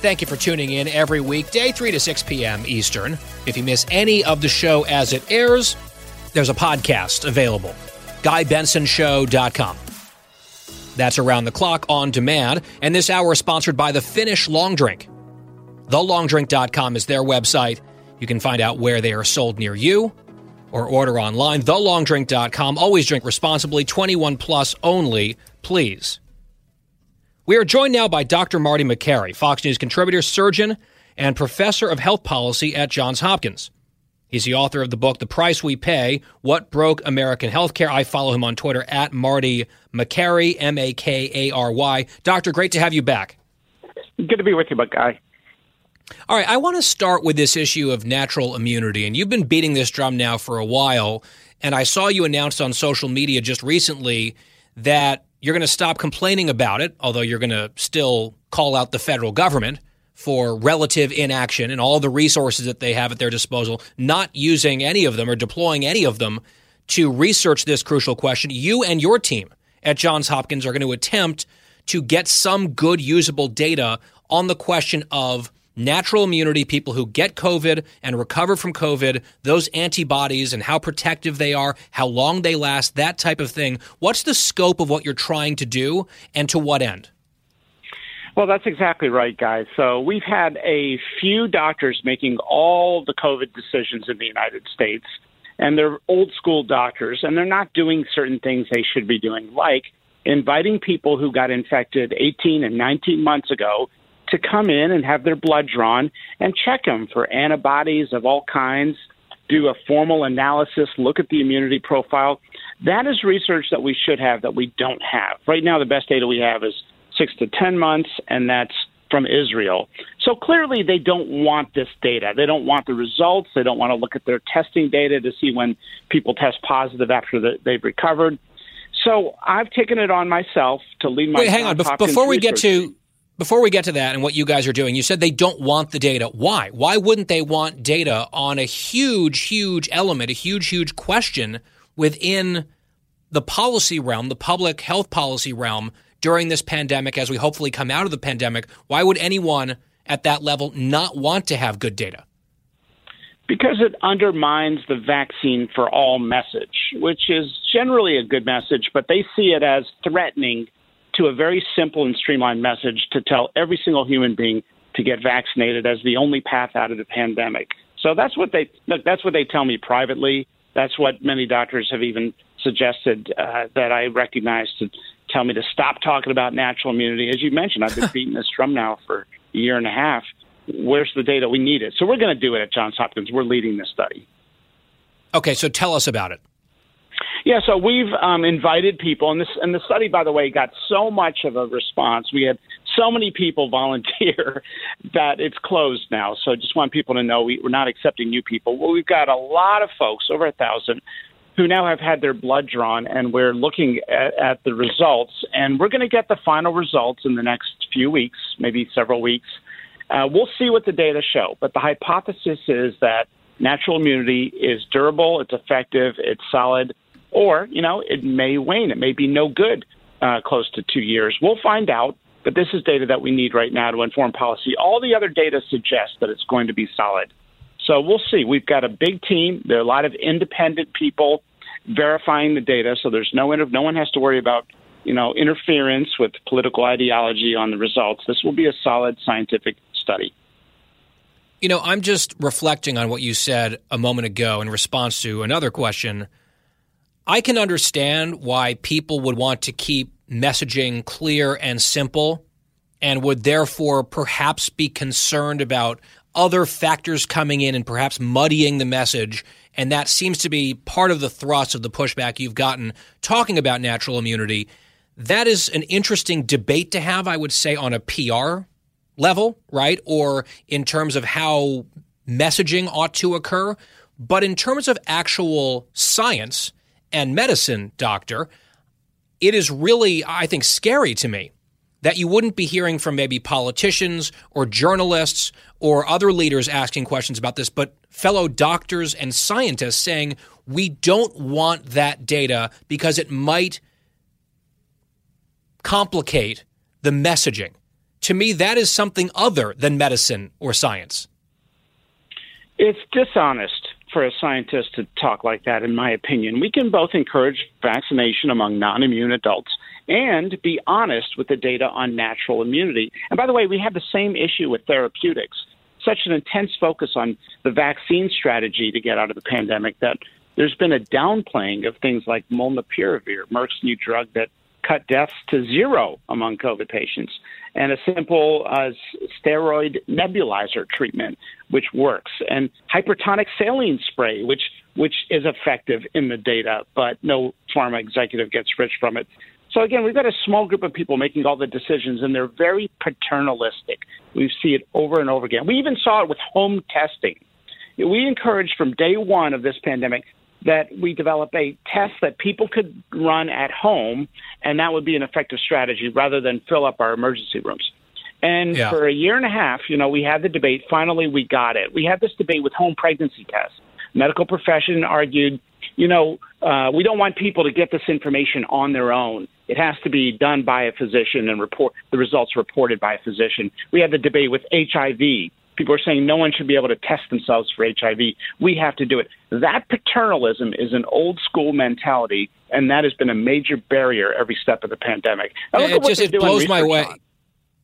[SPEAKER 2] Thank you for tuning in every weekday, 3 to 6 p.m. Eastern. If you miss any of the show as it airs, there's a podcast available. GuyBensonShow.com. That's around the clock on demand. And this hour is sponsored by the Finnish Long Drink. TheLongDrink.com is their website. You can find out where they are sold near you or order online. TheLongDrink.com. Always drink responsibly. 21 plus only, please. We are joined now by Dr. Marty Makary, Fox News contributor, surgeon, and professor of health policy at Johns Hopkins. He's the author of the book, The Price We Pay What Broke American Healthcare. I follow him on Twitter at Marty Makary, M A K A R Y. Doctor, great to have you back.
[SPEAKER 19] Good to be with you, but guy.
[SPEAKER 2] All right, I want to start with this issue of natural immunity. And you've been beating this drum now for a while. And I saw you announced on social media just recently that you're going to stop complaining about it, although you're going to still call out the federal government for relative inaction and all the resources that they have at their disposal, not using any of them or deploying any of them to research this crucial question. You and your team at Johns Hopkins are going to attempt to get some good usable data on the question of natural immunity, people who get COVID and recover from COVID, those antibodies and how protective they are, how long they last, that type of thing. What's the scope of what you're trying to do and to what end?
[SPEAKER 19] Well, that's exactly right, guys. So we've had a few doctors making all the COVID decisions in the United States, and they're old school doctors, and they're not doing certain things they should be doing, like inviting people who got infected 18 and 19 months ago to come in and have their blood drawn and check them for antibodies of all kinds, do a formal analysis, look at the immunity profile. That is research that we should have that we don't have. Right now, the best data we have is six to 10 months, and that's from Israel. So clearly, they don't want this data. They don't want the results. They don't want to look at their testing data to see when people test positive after the, they've recovered. So I've taken it on myself to lead my
[SPEAKER 2] Wait, hang on. Before we get to. Before we get to that and what you guys are doing, you said they don't want the data. Why? Why wouldn't they want data on a huge, huge element, a huge, huge question within the policy realm, the public health policy realm during this pandemic as we hopefully come out of the pandemic? Why would anyone at that level not want to have good data?
[SPEAKER 19] Because it undermines the vaccine for all message, which is generally a good message, but they see it as threatening to a very simple and streamlined message to tell every single human being to get vaccinated as the only path out of the pandemic. So that's what they look, that's what they tell me privately. That's what many doctors have even suggested uh, that I recognize to tell me to stop talking about natural immunity. As you mentioned, I've been beating this drum now for a year and a half. Where's the data? We need it. So we're going to do it at Johns Hopkins. We're leading this study.
[SPEAKER 2] Okay, so tell us about it.
[SPEAKER 19] Yeah, so we've um, invited people, and this and the study, by the way, got so much of a response. We had so many people volunteer that it's closed now. So just want people to know we, we're not accepting new people. Well, we've got a lot of folks, over a thousand, who now have had their blood drawn, and we're looking at, at the results. And we're going to get the final results in the next few weeks, maybe several weeks. Uh, we'll see what the data show, but the hypothesis is that natural immunity is durable, it's effective, it's solid, or you know it may wane. It may be no good uh, close to two years. We'll find out. But this is data that we need right now to inform policy. All the other data suggests that it's going to be solid. So we'll see. We've got a big team. There are a lot of independent people verifying the data, so there's no inter- no one has to worry about you know interference with political ideology on the results. This will be a solid scientific study.
[SPEAKER 2] You know, I'm just reflecting on what you said a moment ago in response to another question. I can understand why people would want to keep messaging clear and simple and would therefore perhaps be concerned about other factors coming in and perhaps muddying the message. And that seems to be part of the thrust of the pushback you've gotten talking about natural immunity. That is an interesting debate to have, I would say, on a PR level, right? Or in terms of how messaging ought to occur. But in terms of actual science and medicine, doctor, it is really, I think, scary to me that you wouldn't be hearing from maybe politicians or journalists or other leaders asking questions about this, but fellow doctors and scientists saying, we don't want that data because it might complicate the messaging. To me, that is something other than medicine or science.
[SPEAKER 19] It's dishonest for a scientist to talk like that, in my opinion. We can both encourage vaccination among non immune adults and be honest with the data on natural immunity. And by the way, we have the same issue with therapeutics. Such an intense focus on the vaccine strategy to get out of the pandemic that there's been a downplaying of things like molnupiravir, Merck's new drug that cut deaths to zero among COVID patients, and a simple uh, steroid nebulizer treatment, which works, and hypertonic saline spray, which which is effective in the data, but no pharma executive gets rich from it. So again, we've got a small group of people making all the decisions, and they're very paternalistic. We see it over and over again. We even saw it with home testing. We encouraged from day one of this pandemic that we develop a test that people could run at home, and that would be an effective strategy rather than fill up our emergency rooms. And
[SPEAKER 20] Yeah.
[SPEAKER 19] for a year and a half, you know, we had the debate. Finally, we got it. We had this debate with home pregnancy tests. Medical profession argued, you know, uh, we don't want people to get this information on their own. It has to be done by a physician and report the results reported by a physician. We had the debate with HIV. People are saying no one should be able to test themselves for HIV. We have to do it. That paternalism is an old school mentality, and that has been a major barrier every step of the pandemic. Now, look
[SPEAKER 2] it
[SPEAKER 19] at what
[SPEAKER 2] just it blows my way.
[SPEAKER 19] on.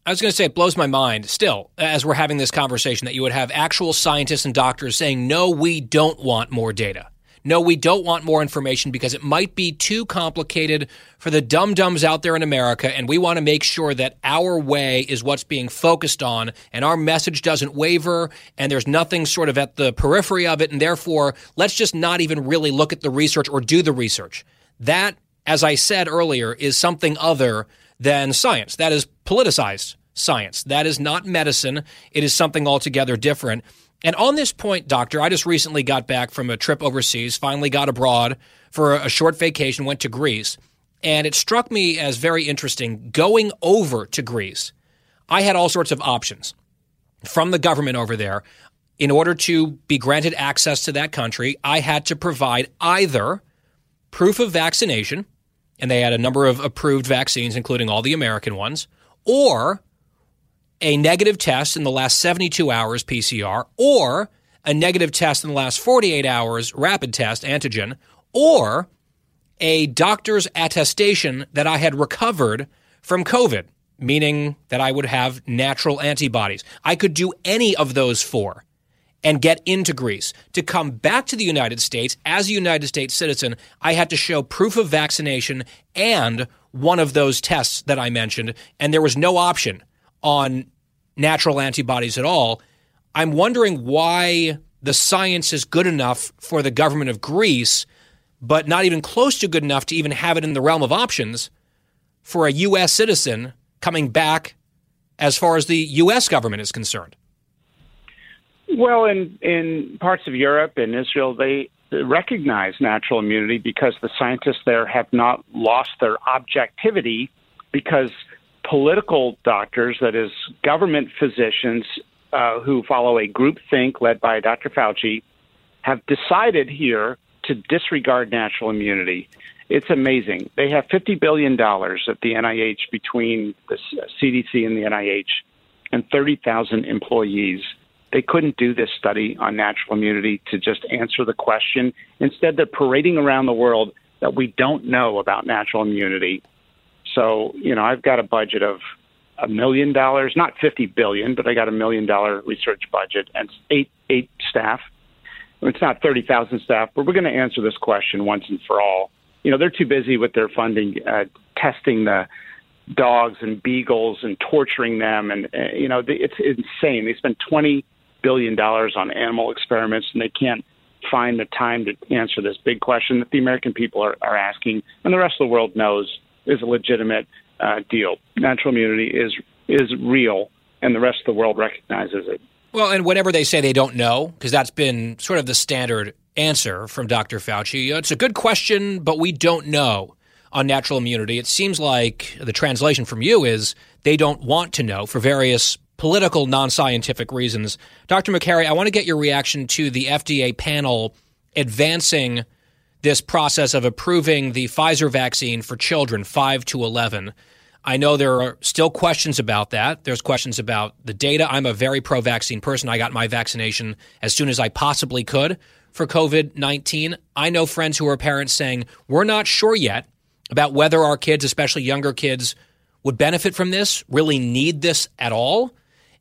[SPEAKER 2] I was going to say it blows my mind still as we're having this conversation that you would have actual scientists and doctors saying, no, we don't want more data. No, we don't want more information because it might be too complicated for the dum dums out there in America. And we want to make sure that our way is what's being focused on and our message doesn't waver and there's nothing sort of at the periphery of it. And therefore, let's just not even really look at the research or do the research. That, as I said earlier, is something other than science. That is politicized science. That is not medicine. It is something altogether different. And on this point, doctor, I just recently got back from a trip overseas, finally got abroad for a short vacation, went to Greece. And it struck me as very interesting going over to Greece. I had all sorts of options from the government over there. In order to be granted access to that country, I had to provide either proof of vaccination, and they had a number of approved vaccines, including all the American ones, or a negative test in the last 72 hours PCR, or a negative test in the last 48 hours rapid test antigen, or a doctor's attestation that I had recovered from COVID, meaning that I would have natural antibodies. I could do any of those four and get into Greece. To come back to the United States as a United States citizen, I had to show proof of vaccination and one of those tests that I mentioned, and there was no option on natural antibodies at all. I'm wondering why the science is good enough for the government of Greece, but not even close to good enough to even have it in the realm of options for a U.S. citizen coming back as far as the U.S. government is concerned.
[SPEAKER 19] Well, in in parts of Europe and Israel, they recognize natural immunity because the scientists there have not lost their objectivity because political doctors, that is, government physicians uh, who follow a group think led by Dr. Fauci, have decided here to disregard natural immunity. It's amazing. They have $50 billion at the NIH between the CDC and the NIH and 30,000 employees. They couldn't do this study on natural immunity to just answer the question. Instead, they're parading around the world that we don't know about natural immunity. So, you know, I've got a budget of a million dollars, not 50 billion, but I got a million dollar research budget and eight eight staff. It's not 30,000 staff, but we're going to answer this question once and for all. You know, they're too busy with their funding uh, testing the dogs and beagles and torturing them and uh, you know, it's insane. They spend 20 billion dollars on animal experiments and they can't find the time to answer this big question that the American people are, are asking and the rest of the world knows is a legitimate uh, deal. Natural immunity is is real, and the rest of the world recognizes it.
[SPEAKER 2] Well, and whenever they say they don't know, because that's been sort of the standard answer from Dr. Fauci, it's a good question, but we don't know on natural immunity. It seems like the translation from you is they don't want to know for various political, non scientific reasons. Dr. Makary, I want to get your reaction to the FDA panel advancing this process of approving the Pfizer vaccine for children 5 to 11. I know there are still questions about that. There's questions about the data. I'm a very pro vaccine person. I got my vaccination as soon as I possibly could for COVID 19. I know friends who are parents saying, we're not sure yet about whether our kids, especially younger kids, would benefit from this, really need this at all.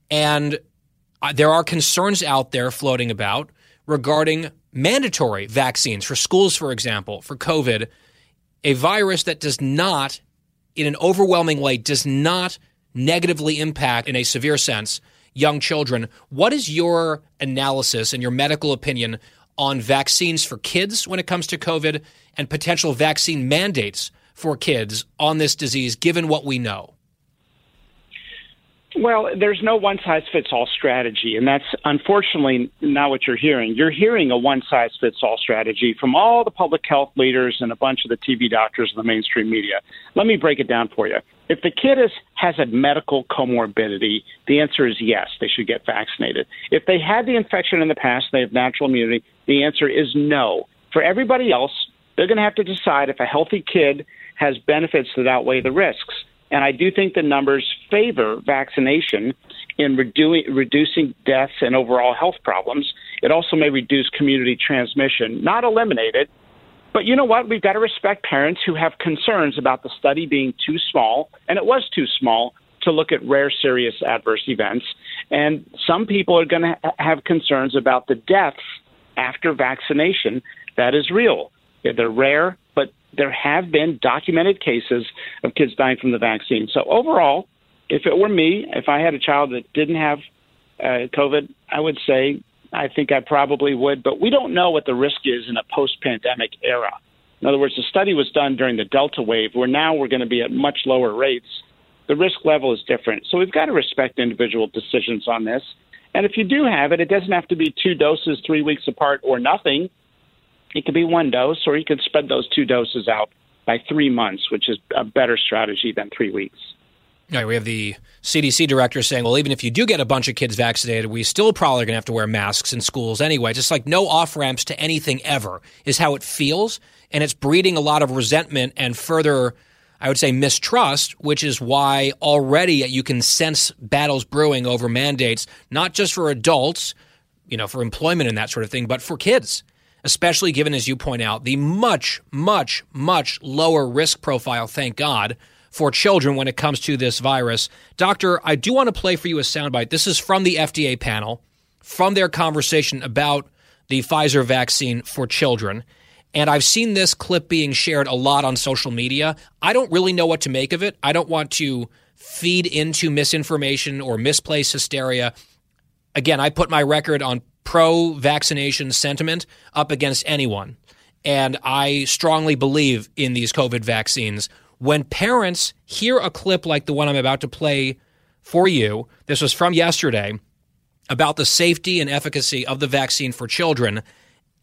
[SPEAKER 2] And uh, there are concerns out there floating about regarding mandatory vaccines for schools, for example, for COVID, a virus that does not, in an overwhelming way, does not negatively impact, in a severe sense, young children. What is your analysis and your medical opinion on vaccines for kids when it comes to COVID and potential vaccine mandates for kids on this disease, given what we know?
[SPEAKER 19] Well, there's no one size fits all strategy, and that's unfortunately not what you're hearing. You're hearing a one size fits all strategy from all the public health leaders and a bunch of the TV doctors and the mainstream media. Let me break it down for you. If the kid is, has a medical comorbidity, the answer is yes, they should get vaccinated. If they had the infection in the past, they have natural immunity, the answer is no. For everybody else, they're going to have to decide if a healthy kid has benefits that outweigh the risks. And I do think the numbers favor vaccination in redu- reducing deaths and overall health problems. It also may reduce community transmission, not eliminate it. But you know what? We've got to respect parents who have concerns about the study being too small, and it was too small to look at rare serious adverse events. And some people are going to ha- have concerns about the deaths after vaccination. That is real. They're rare, there have been documented cases of kids dying from the vaccine. So overall, if it were me, if I had a child that didn't have uh, COVID, I would say I think I probably would. But we don't know what the risk is in a post-pandemic era. In other words, the study was done during the Delta wave, where now we're going to be at much lower rates. The risk level is different. So we've got to respect individual decisions on this. And if you do have it, it doesn't have to be two doses three weeks apart or nothing. It could be one dose, or you could spread those two doses out by three months, which is a better strategy than three weeks.
[SPEAKER 2] All right, we have the CDC director saying, well, even if you do get a bunch of kids vaccinated, we still probably going to have to wear masks in schools anyway. Just like no off ramps to anything ever is how it feels. And it's breeding a lot of resentment and further, I would say, mistrust, which is why already you can sense battles brewing over mandates, not just for adults, you know, for employment and that sort of thing, but for kids, especially given, as you point out, the much, much, much lower risk profile, thank God, for children when it comes to this virus. Doctor, I do want to play for you a soundbite. This is from the FDA panel, from their conversation about the Pfizer vaccine for children. And I've seen this clip being shared a lot on social media. I don't really know what to make of it. I don't want to feed into misinformation or misplaced hysteria. Again, I put my record on pro vaccination sentiment up against anyone. And I strongly believe in these COVID vaccines when parents hear a clip like the one I'm about to play for you, this was from yesterday, about the safety and efficacy of the vaccine for children,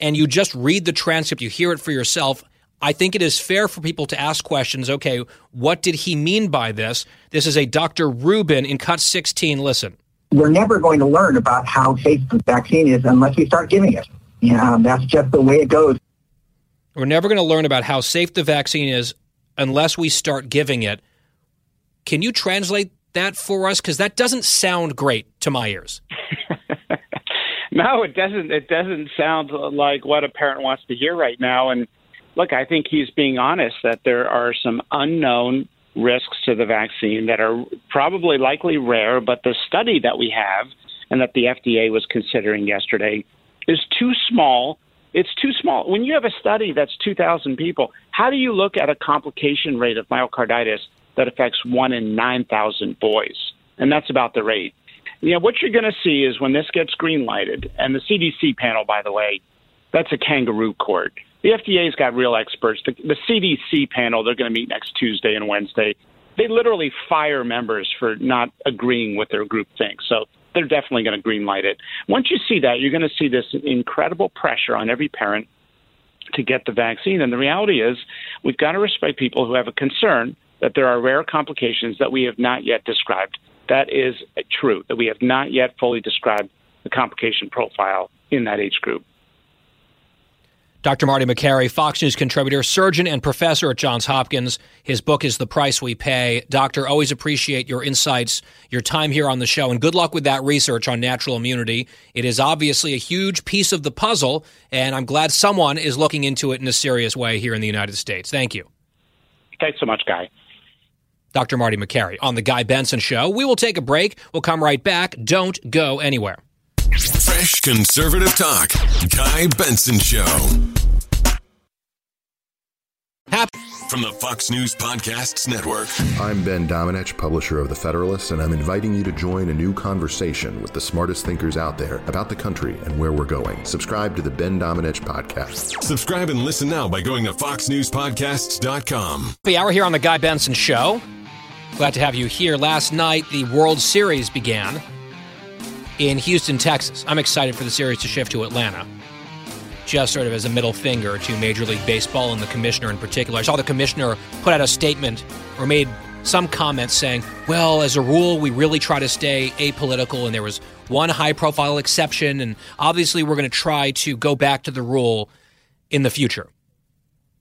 [SPEAKER 2] and you just read the transcript, you hear it for yourself. I think it is fair for people to ask questions. Okay, what did he mean by this? This is a Dr. Rubin in cut 16. Listen.
[SPEAKER 20] We're never going to learn about how safe the vaccine is unless we start giving it. Yeah, um, that's just the way it goes.
[SPEAKER 2] We're never going to learn about how safe the vaccine is unless we start giving it. Can you translate that for us? Because that doesn't sound great to my ears.
[SPEAKER 19] no, it doesn't. It doesn't sound like what a parent wants to hear right now. And look, I think he's being honest that there are some unknown risks to the vaccine that are probably likely rare, but the study that we have and that the FDA was considering yesterday is too small it's too small. When you have a study that's 2,000 people, how do you look at a complication rate of myocarditis that affects one in 9,000 boys? And that's about the rate. You know, what you're going to see is when this gets green lighted, and the CDC panel, by the way, that's a kangaroo court. The FDA's got real experts. The, the CDC panel, they're going to meet next Tuesday and Wednesday. They literally fire members for not agreeing with their group thinks. So they're definitely going to greenlight it. Once you see that, you're going to see this incredible pressure on every parent to get the vaccine. And the reality is, we've got to respect people who have a concern that there are rare complications that we have not yet described. That is true, that we have not yet fully described the complication profile in that age group.
[SPEAKER 2] Dr. Marty Makary, Fox News contributor, surgeon, and professor at Johns Hopkins. His book is The Price We Pay. Doctor, always appreciate your insights, your time here on the show, and good luck with that research on natural immunity. It is obviously a huge piece of the puzzle, and I'm glad someone is looking into it in a serious way here in the United States. Thank you.
[SPEAKER 19] Thanks so much, Guy.
[SPEAKER 2] Dr. Marty Makary on The Guy Benson Show. We will take a break. We'll come right back. Don't go anywhere.
[SPEAKER 1] Fresh conservative talk. Guy Benson Show. Happy. From the Fox News Podcasts Network.
[SPEAKER 21] I'm Ben Domenech, publisher of The Federalist, and I'm inviting you to join a new conversation with the smartest thinkers out there about the country and where we're going. Subscribe to the Ben Domenech Podcast.
[SPEAKER 1] Subscribe and listen now by going to foxnewspodcasts.com.
[SPEAKER 2] The hour here on The Guy Benson Show. Glad to have you here. Last night, the World Series began in Houston, Texas. I'm excited for the series to shift to Atlanta. Just sort of as a middle finger to Major League Baseball and the commissioner in particular. I saw the commissioner put out a statement or made some comments saying, well, as a rule, we really try to stay apolitical, and there was one high profile exception, and obviously we're going to try to go back to the rule in the future.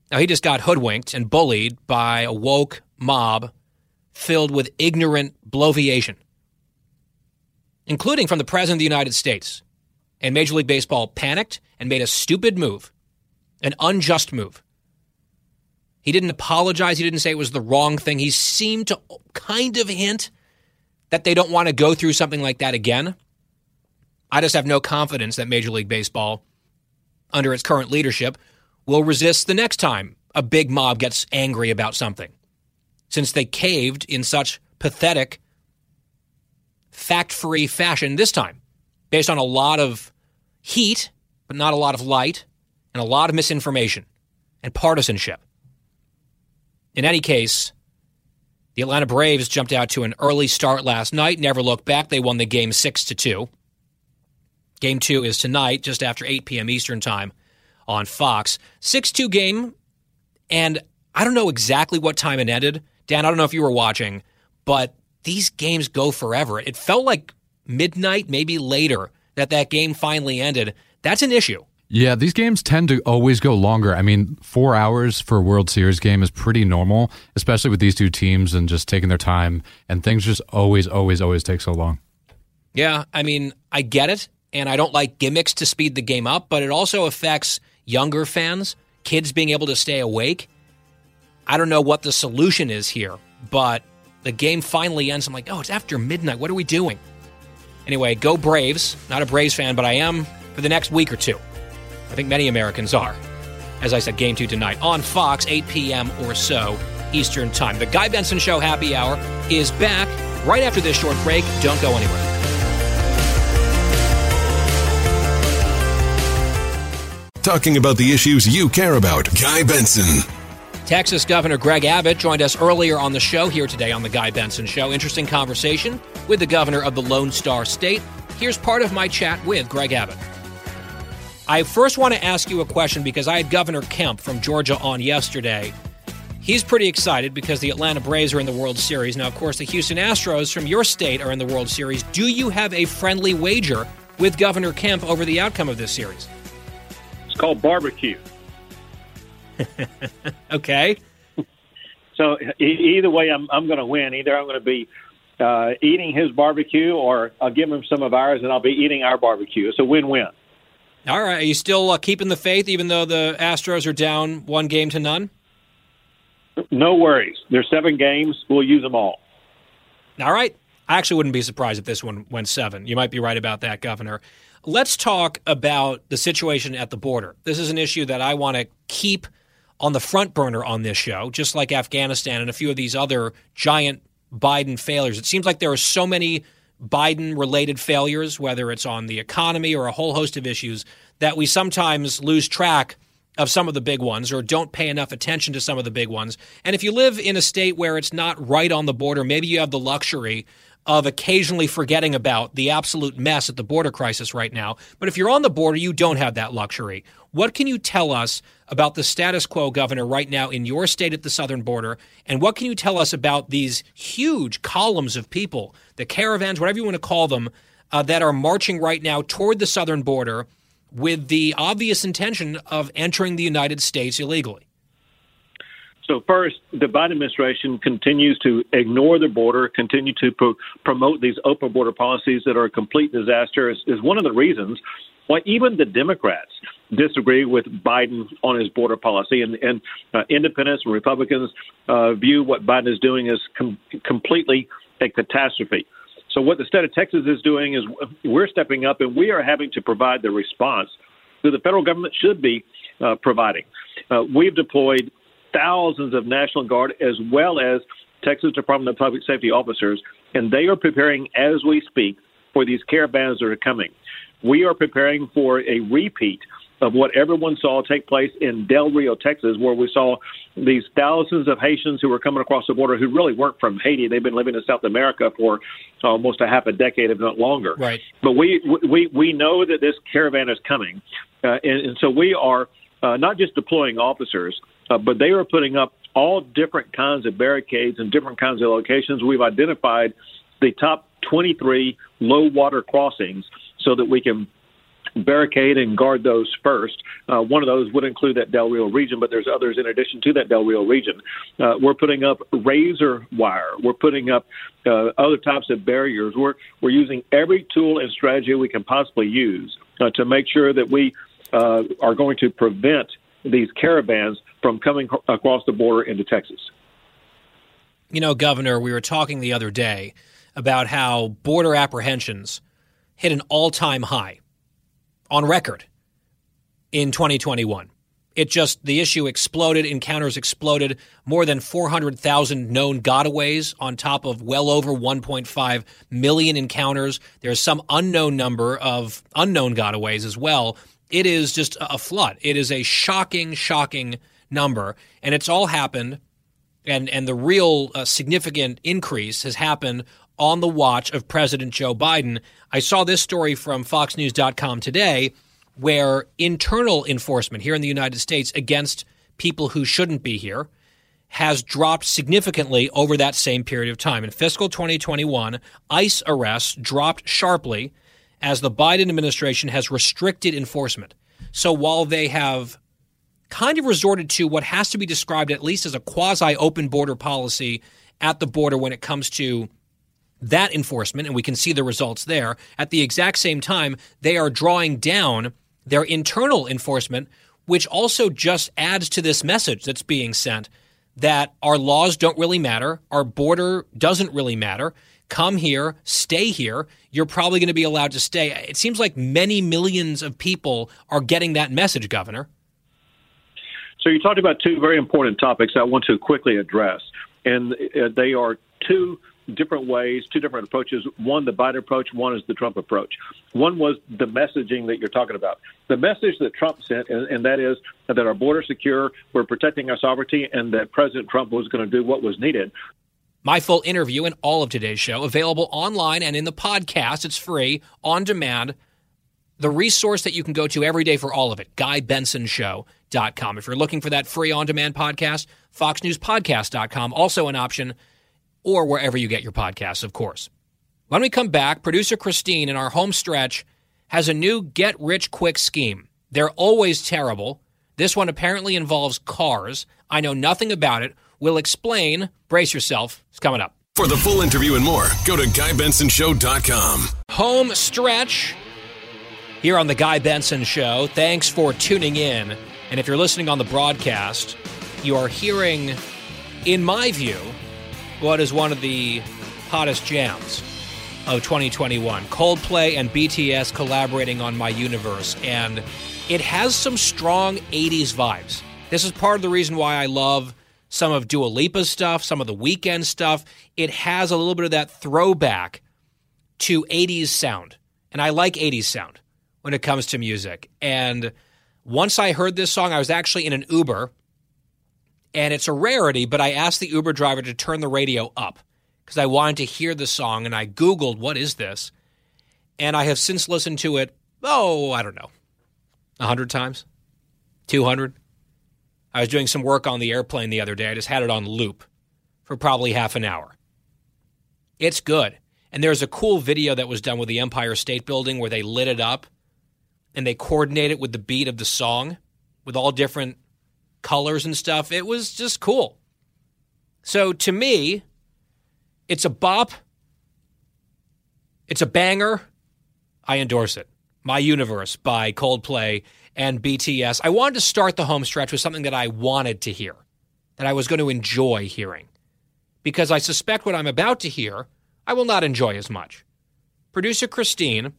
[SPEAKER 2] Now, he just got hoodwinked and bullied by a woke mob filled with ignorant bloviation including from the President of the United States. And Major League Baseball panicked and made a stupid move, an unjust move. He didn't apologize. He didn't say it was the wrong thing. He seemed to kind of hint that they don't want to go through something like that again. I just have no confidence that Major League Baseball, under its current leadership, will resist the next time a big mob gets angry about something, since they caved in such pathetic fact free fashion this time, based on a lot of heat, but not a lot of light, and a lot of misinformation and partisanship. In any case, the Atlanta Braves jumped out to an early start last night, never looked back. They won the game 6 to 2. Game 2 is tonight just after 8 p.m. Eastern Time on Fox. 6-2 game and I don't know exactly what time it ended. Dan, I don't know if you were watching, but these games go forever. It felt like midnight, maybe later, that that game finally ended. That's an issue.
[SPEAKER 22] Yeah, these games tend to always go longer. I mean, four hours for a World Series game is pretty normal, especially with these two teams and just taking their time. And things just always, always, always take so long.
[SPEAKER 2] Yeah, I mean, I get it, and I don't like gimmicks to speed the game up, but it also affects younger fans, kids being able to stay awake. I don't know what the solution is here, but the game finally ends. I'm like, oh, it's after midnight. What are we doing? Anyway, go Braves. Not a Braves fan, but I am for the next week or two. I think many Americans are. As I said, game two tonight on Fox, 8 p.m. or so Eastern Time. The Guy Benson Show Happy Hour is back right after this short break. Don't go anywhere.
[SPEAKER 1] Talking about the issues you care about. Guy Benson.
[SPEAKER 2] Texas Governor Greg Abbott joined us earlier on the show here today on The Guy Benson Show. Interesting conversation with the governor of the Lone Star State. Here's part of my chat with Greg Abbott. I first want to ask you a question because I had Governor Kemp from Georgia on yesterday. He's pretty excited because the Atlanta Braves are in the World Series. Now, of course, the Houston Astros from your state are in the World Series. Do you have a friendly wager with Governor Kemp over the outcome of this series?
[SPEAKER 9] It's called barbecue.
[SPEAKER 2] okay.
[SPEAKER 9] So e- either way, I'm I'm going to win. Either I'm going to be uh, eating his barbecue, or I'll give him some of ours, and I'll be eating our barbecue. It's a win-win.
[SPEAKER 2] All right. Are you still uh, keeping the faith, even though the Astros are down one game to none?
[SPEAKER 9] No worries. There's seven games. We'll use them all.
[SPEAKER 2] All right. I actually wouldn't be surprised if this one went seven. You might be right about that, Governor. Let's talk about the situation at the border. This is an issue that I want to keep on the front burner on this show, just like Afghanistan and a few of these other giant Biden failures. It seems like there are so many Biden related failures, whether it's on the economy or a whole host of issues, that we sometimes lose track of some of the big ones or don't pay enough attention to some of the big ones. And if you live in a state where it's not right on the border, maybe you have the luxury of occasionally forgetting about the absolute mess at the border crisis right now. But if you're on the border, you don't have that luxury. What can you tell us about the status quo, Governor, right now in your state at the southern border? And what can you tell us about these huge columns of people, the caravans, whatever you want to call them, uh, that are marching right now toward the southern border with the obvious intention of entering the United States illegally?
[SPEAKER 9] So first, the Biden administration continues to ignore the border, continue to pro- promote these open border policies that are a complete disaster. Is, is one of the reasons why even the Democrats disagree with Biden on his border policy, and, and uh, independents and Republicans uh, view what Biden is doing as com- completely a catastrophe. So what the state of Texas is doing is we're stepping up, and we are having to provide the response that the federal government should be uh, providing. Uh, we've deployed thousands of National Guard as well as Texas Department of Public Safety officers, and they are preparing as we speak for these caravans that are coming. We are preparing for a repeat of what everyone saw take place in Del Rio, Texas, where we saw these thousands of Haitians who were coming across the border who really weren't from Haiti. They've been living in South America for almost a half a decade, if not longer.
[SPEAKER 2] Right.
[SPEAKER 9] But we we we know that this caravan is coming, uh, and, and so we are uh, not just deploying officers, uh, but they are putting up all different kinds of barricades and different kinds of locations. We've identified the top 23 low water crossings so that we can barricade and guard those first. Uh, one of those would include that Del Rio region, but there's others in addition to that Del Rio region. Uh, we're putting up razor wire. We're putting up uh, other types of barriers. We're we're using every tool and strategy we can possibly use uh, to make sure that we uh, are going to prevent these caravans from coming across the border into Texas.
[SPEAKER 2] You know, Governor, we were talking the other day about how border apprehensions hit an all time high on record in 2021. It just, the issue exploded, encounters exploded, more than 400,000 known gotaways on top of well over 1.5 million encounters. There's some unknown number of unknown gotaways as well. It is just a flood. It is a shocking, shocking number. And it's all happened, and, and the real uh, significant increase has happened on the watch of President Joe Biden. I saw this story from FoxNews.com today where internal enforcement here in the United States against people who shouldn't be here has dropped significantly over that same period of time. In fiscal 2021, ICE arrests dropped sharply as the Biden administration has restricted enforcement. So while they have kind of resorted to what has to be described at least as a quasi open border policy at the border when it comes to that enforcement, and we can see the results there. At the exact same time, they are drawing down their internal enforcement, which also just adds to this message that's being sent that our laws don't really matter, our border doesn't really matter. Come here, stay here. You're probably going to be allowed to stay. It seems like many millions of people are getting that message, Governor.
[SPEAKER 9] So you talked about two very important topics I want to quickly address, and uh, they are two different ways, two different approaches. One, the Biden approach. One is the Trump approach. One was the messaging that you're talking about. The message that Trump sent, and, and that is that our border secure, we're protecting our sovereignty, and that President Trump was going to do what was needed.
[SPEAKER 2] My full interview and all of today's show available online and in the podcast. It's free on demand. The resource that you can go to every day for all of it, GuyBensonShow.com. If you're looking for that free on demand podcast, FoxNewsPodcast.com, also an option, or wherever you get your podcasts, of course. When we come back, producer Christine in our home stretch has a new get rich quick scheme. They're always terrible. This one apparently involves cars. I know nothing about it. We'll explain. Brace yourself. It's coming up.
[SPEAKER 1] For the full interview and more, go to GuyBensonShow.com.
[SPEAKER 2] Home stretch here on The Guy Benson Show. Thanks for tuning in. And if you're listening on the broadcast, you are hearing, in my view, what is one of the hottest jams of 2021 Coldplay and BTS collaborating on My Universe. And it has some strong 80s vibes. This is part of the reason why I love some of Dua Lipa's stuff, some of the Weeknd stuff. It has a little bit of that throwback to 80s sound. And I like 80s sound when it comes to music. And once I heard this song, I was actually in an Uber, and it's a rarity, but I asked the Uber driver to turn the radio up because I wanted to hear the song, and I Googled, what is this? And I have since listened to it, oh, I don't know, 100 times, 200. I was doing some work on the airplane the other day. I just had it on loop for probably half an hour. It's good. And there's a cool video that was done with the Empire State Building where they lit it up and they coordinate it with the beat of the song with all different colors and stuff. It was just cool. So to me, it's a bop. It's a banger. I endorse it. My Universe by Coldplay and BTS. I wanted to start the home stretch with something that I wanted to hear, that I was going to enjoy hearing. Because I suspect what I'm about to hear, I will not enjoy as much. Producer Christine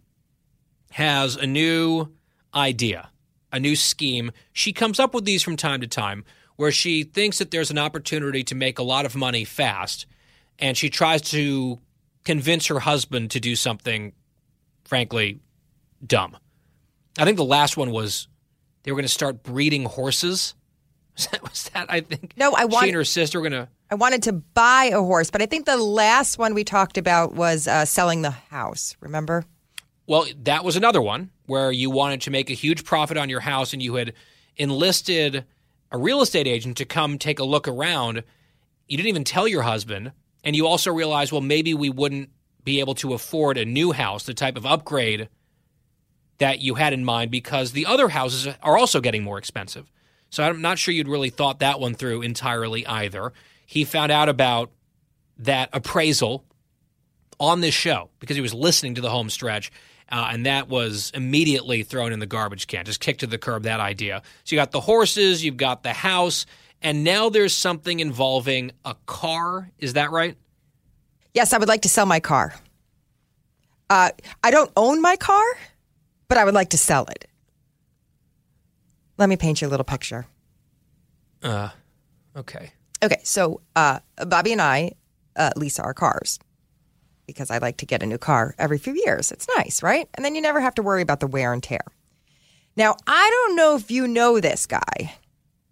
[SPEAKER 2] has a new idea, a new scheme. She comes up with these from time to time where she thinks that there's an opportunity to make a lot of money fast, and she tries to convince her husband to do something, frankly, dumb. I think the last one was they were going to start breeding horses. Was that, was that I think?
[SPEAKER 23] No, I want-
[SPEAKER 2] She and her sister were going to.
[SPEAKER 23] I wanted to buy a horse, but I think the last one we talked about was uh, selling the house. Remember?
[SPEAKER 2] Well, that was another one where you wanted to make a huge profit on your house and you had enlisted a real estate agent to come take a look around. You didn't even tell your husband. And you also realized, well, maybe we wouldn't be able to afford a new house, the type of upgrade that you had in mind, because the other houses are also getting more expensive. So I'm not sure you'd really thought that one through entirely either. He found out about that appraisal on this show because he was listening to the home stretch. Uh, and that was immediately thrown in the garbage can, just kicked to the curb that idea. So you got the horses, you've got the house, and now there's something involving a car. Is that right?
[SPEAKER 23] Yes, I would like to sell my car. Uh, I don't own my car, but I would like to sell it. Let me paint you a little picture.
[SPEAKER 2] Uh, okay.
[SPEAKER 23] Okay, so uh, Bobby and I uh, lease our cars because I like to get a new car every few years. It's nice, right? And then you never have to worry about the wear and tear. Now, I don't know if you know this guy,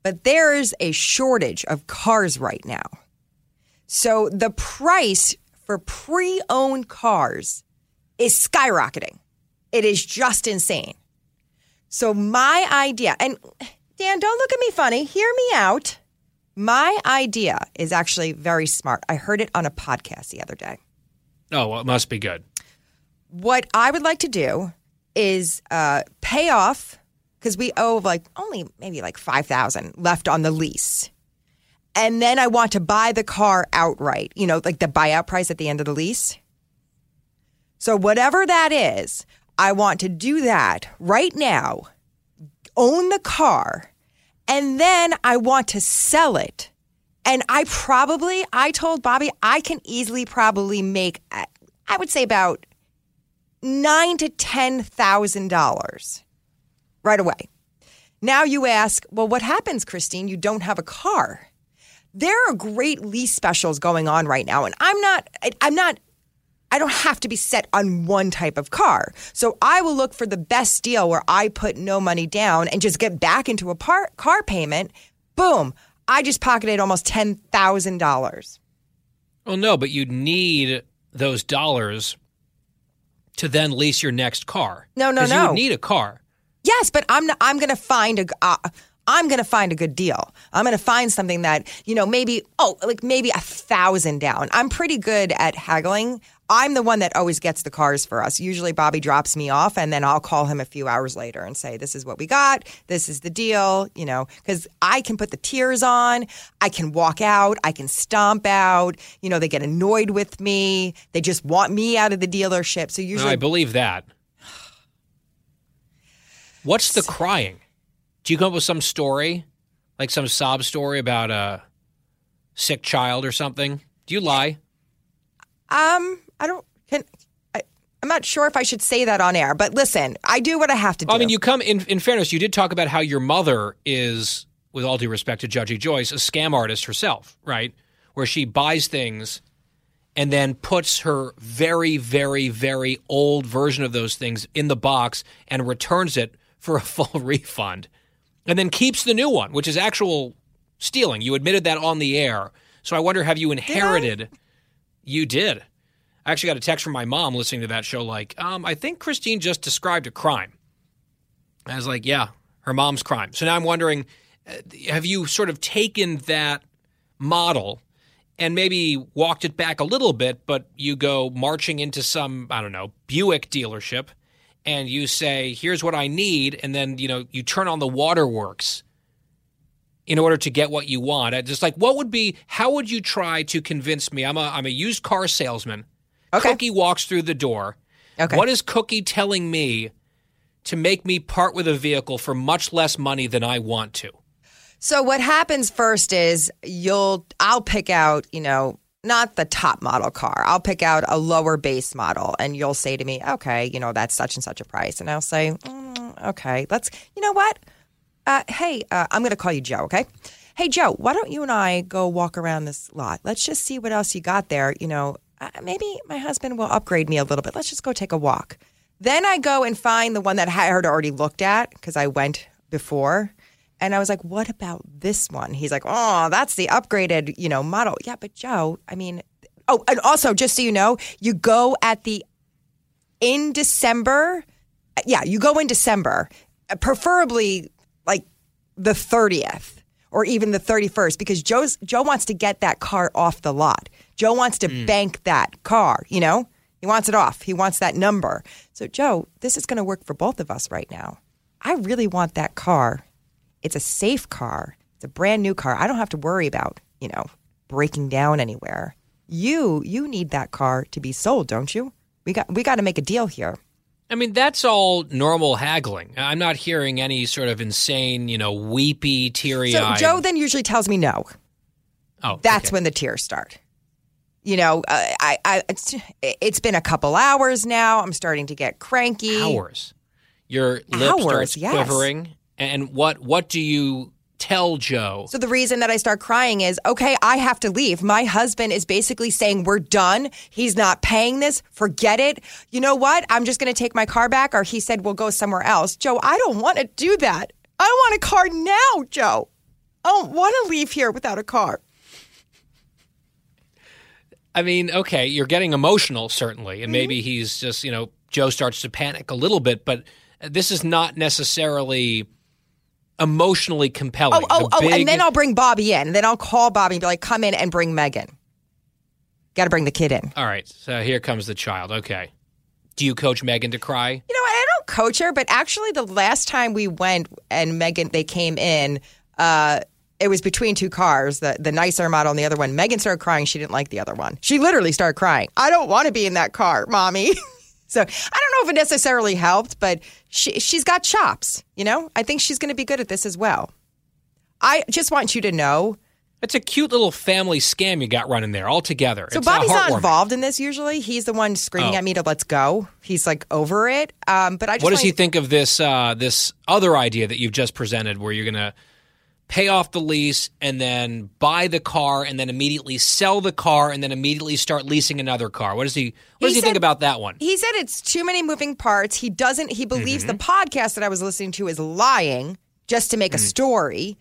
[SPEAKER 23] but there is a shortage of cars right now. So the price for pre owned cars is skyrocketing. It is just insane. So, my idea, and Dan, don't look at me funny, hear me out. My idea is actually very smart. I heard it on a podcast the other day.
[SPEAKER 2] Oh, well, it must be good.
[SPEAKER 23] What I would like to do is uh, pay off because we owe like only maybe like five thousand left on the lease, and then I want to buy the car outright. You know, like the buyout price at the end of the lease. So whatever that is, I want to do that right now. Own the car, and then I want to sell it. And I probably, I told Bobby, I can easily probably make, I would say about nine to ten thousand dollars right away. Now you ask, well, what happens, Christine? You don't have a car. There are great lease specials going on right now, and I'm not, I'm not, I don't have to be set on one type of car. So I will look for the best deal where I put no money down and just get back into a par- car payment. Boom. I just pocketed almost $10,000.
[SPEAKER 2] Well, no, but you'd need those dollars to then lease your next car.
[SPEAKER 23] No, no,
[SPEAKER 2] You
[SPEAKER 23] no.
[SPEAKER 2] would need a car.
[SPEAKER 23] Yes, but I'm not, I'm going to find a uh, I'm going to find a good deal. I'm going to find something that you know maybe oh like maybe a thousand down. I'm pretty good at haggling. I'm the one that always gets the cars for us. Usually Bobby drops me off and then I'll call him a few hours later and say this is what we got. This is the deal, you know, cuz I can put the tears on. I can walk out, I can stomp out. You know, they get annoyed with me. They just want me out of the dealership. So
[SPEAKER 2] No,
[SPEAKER 23] usually
[SPEAKER 2] I believe that. What's the crying? Do you come up with some story, like some sob story about a sick child or something? Do you lie?
[SPEAKER 23] Um, I don't. Can I, I'm not sure if I should say that on air, but listen, I do what I have to do.
[SPEAKER 2] I mean, you come in. In fairness, you did talk about how your mother is, with all due respect to Judgy Joyce, a scam artist herself, right? Where she buys things and then puts her very, very, very old version of those things in the box and returns it for a full refund, and then keeps the new one, which is actual stealing. You admitted that on the air. So I wonder, have you inherited? You did. I actually got a text from my mom listening to that show, like, um, I think Christine just described a crime. I was like, yeah, her mom's crime. So now I'm wondering, uh, have you sort of taken that model and maybe walked it back a little bit, but you go marching into some, I don't know, Buick dealership and you say, here's what I need. And then, you know, you turn on the waterworks in order to get what you want. I Just like, what would be, how would you try to convince me? I'm a, I'm a used car salesman. Cookie walks through the door.
[SPEAKER 23] Okay.
[SPEAKER 2] What is Cookie telling me to make me part with a vehicle for much less money than I want to?
[SPEAKER 23] So what happens first is you'll I'll pick out, you know, not the top model car. I'll pick out a lower base model and you'll say to me, "Okay, you know, that's such and such a price." And I'll say, mm, "Okay, let's You know what? Uh, hey, uh, I'm going to call you Joe, okay? Hey Joe, why don't you and I go walk around this lot? Let's just see what else you got there, you know. Uh, maybe my husband will upgrade me a little bit. Let's just go take a walk. Then I go and find the one that I had already looked at because I went before. And I was like, what about this one? He's like, oh, that's the upgraded, you know, model. Yeah, but Joe, I mean, oh, and also just so you know, you go at the in December. Yeah, you go in December, uh, preferably like the 30th or even the 31st because Joe's Joe wants to get that car off the lot. Joe wants to mm. bank that car, you know? He wants it off. He wants that number. So Joe, this is going to work for both of us right now. I really want that car. It's a safe car. It's a brand new car. I don't have to worry about, you know, breaking down anywhere. You you need that car to be sold, don't you? We got we got to make a deal here.
[SPEAKER 2] I mean, that's all normal haggling. I'm not hearing any sort of insane, you know, weepy, teary
[SPEAKER 23] So. Joe then usually tells me no.
[SPEAKER 2] Oh,
[SPEAKER 23] that's when the tears start. You know, uh, I, I it's, it's been a couple hours now. I'm starting to get cranky.
[SPEAKER 2] hours. Your lip
[SPEAKER 23] Hours,
[SPEAKER 2] starts
[SPEAKER 23] yes.
[SPEAKER 2] quivering. And what what do you tell Joe?
[SPEAKER 23] So the reason that I start crying is okay, I have to leave. My husband is basically saying we're done. He's not paying this. Forget it. You know what? I'm just going to take my car back or he said we'll go somewhere else. Joe, I don't want to do that. I want a car now, Joe. I don't want to leave here without a car.
[SPEAKER 2] I mean, okay, you're getting emotional, certainly,
[SPEAKER 23] Mm-hmm.
[SPEAKER 2] and maybe he's just, you know, Joe starts to panic a little bit, but this is not necessarily emotionally compelling.
[SPEAKER 23] Oh, oh,
[SPEAKER 2] the
[SPEAKER 23] oh, and then I'll bring Bobby in. And then I'll call Bobby and be like, come in and bring Megan. Got to bring the kid in.
[SPEAKER 2] All right, so here comes the child. Okay. Do you coach Megan to cry?
[SPEAKER 23] You know, I don't coach her, but actually, the last time we went and Megan, they came in, uh, it was between two cars, the, the nicer model and the other one. Megan started crying. She didn't like the other one. She literally started crying. I don't want to be in that car, mommy. so I don't know if it necessarily helped, but she, she's got chops. You know, I think she's going to be good at this as well. I just want you to know.
[SPEAKER 2] It's a cute little family scam you got running there all together.
[SPEAKER 23] So
[SPEAKER 2] it's,
[SPEAKER 23] Bobby's not involved in this usually. He's the one screaming
[SPEAKER 2] Oh.
[SPEAKER 23] at me to let's go. He's like over it. Um, but I just
[SPEAKER 2] What does he
[SPEAKER 23] you-
[SPEAKER 2] think of this uh, this other idea that you've just presented, where you're going to pay off the lease and then buy the car and then immediately sell the car and then immediately start leasing another car? What does he What does he,
[SPEAKER 23] He
[SPEAKER 2] think about that one?
[SPEAKER 23] He said it's too many moving parts. He doesn't. He believes
[SPEAKER 2] Mm-hmm.
[SPEAKER 23] the podcast that I was listening to is lying just to make
[SPEAKER 2] Mm.
[SPEAKER 23] a story.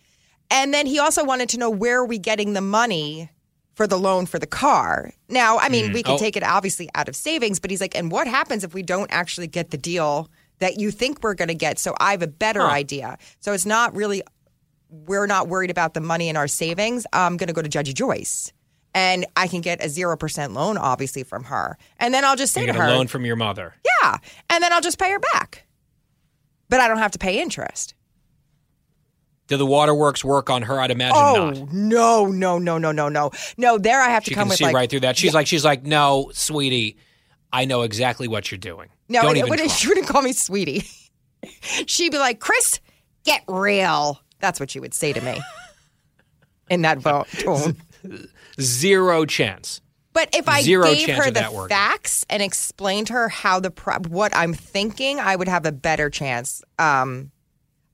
[SPEAKER 23] And then he also wanted to know where are we getting the money for the loan for the car. Now, I mean,
[SPEAKER 2] Mm.
[SPEAKER 23] we can
[SPEAKER 2] Oh.
[SPEAKER 23] take it obviously out of savings, but he's like, and what happens if we don't actually get the deal that you think we're going to get? So I have a better
[SPEAKER 2] Huh.
[SPEAKER 23] idea. So it's not really. We're not worried about the money in our savings. I'm going to go to Judge Joyce. And I can get a 0% loan, obviously, from her. And then I'll just say
[SPEAKER 2] You
[SPEAKER 23] to
[SPEAKER 2] get
[SPEAKER 23] her,
[SPEAKER 2] a loan from your mother.
[SPEAKER 23] yeah. And then I'll just pay her back. But I don't have to pay interest.
[SPEAKER 2] Do the waterworks work on her? I'd imagine
[SPEAKER 23] oh,
[SPEAKER 2] not.
[SPEAKER 23] no, no, no, no, no, no. No, there I have to
[SPEAKER 2] She
[SPEAKER 23] come
[SPEAKER 2] can
[SPEAKER 23] with
[SPEAKER 2] see
[SPEAKER 23] like.
[SPEAKER 2] right through that. She's like, she's like, no, sweetie, I know exactly what you're doing.
[SPEAKER 23] no,
[SPEAKER 2] Don't
[SPEAKER 23] it,
[SPEAKER 2] even
[SPEAKER 23] she wouldn't call me sweetie. She'd be like, Chris, get real. That's what you would say to me in that tone.
[SPEAKER 2] Zero chance.
[SPEAKER 23] But if I
[SPEAKER 2] Zero
[SPEAKER 23] gave
[SPEAKER 2] chance
[SPEAKER 23] her
[SPEAKER 2] of
[SPEAKER 23] the
[SPEAKER 2] that working.
[SPEAKER 23] facts and explained to her how the pro- what I'm thinking, I would have a better chance. Um,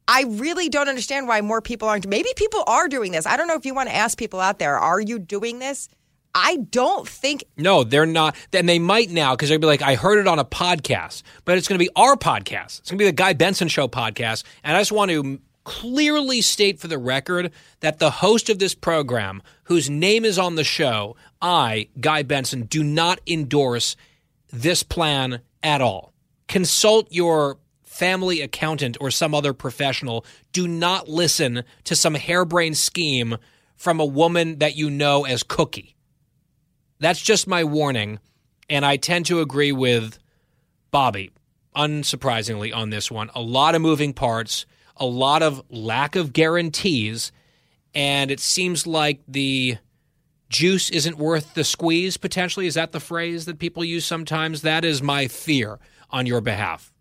[SPEAKER 23] I really don't understand why more people aren't. Maybe people are doing this. I don't know if you want to ask people out there, are you doing this? I don't think
[SPEAKER 2] No, they're not. Then they might now because they'll be like, I heard it on a podcast, but it's going to be our podcast. It's going to be the Guy Benson Show podcast. And I just want to clearly state for the record that the host of this program, whose name is on the show, I, Guy Benson, do not endorse this plan at all. Consult your family accountant or some other professional. Do not listen to some harebrained scheme from a woman that you know as Cookie. That's just my warning. And I tend to agree with Bobby, unsurprisingly, on this one. A lot of moving parts, a lot of lack of guarantees, and it seems like the juice isn't worth the squeeze, potentially. Is that the phrase that people use sometimes? That is my fear on your behalf.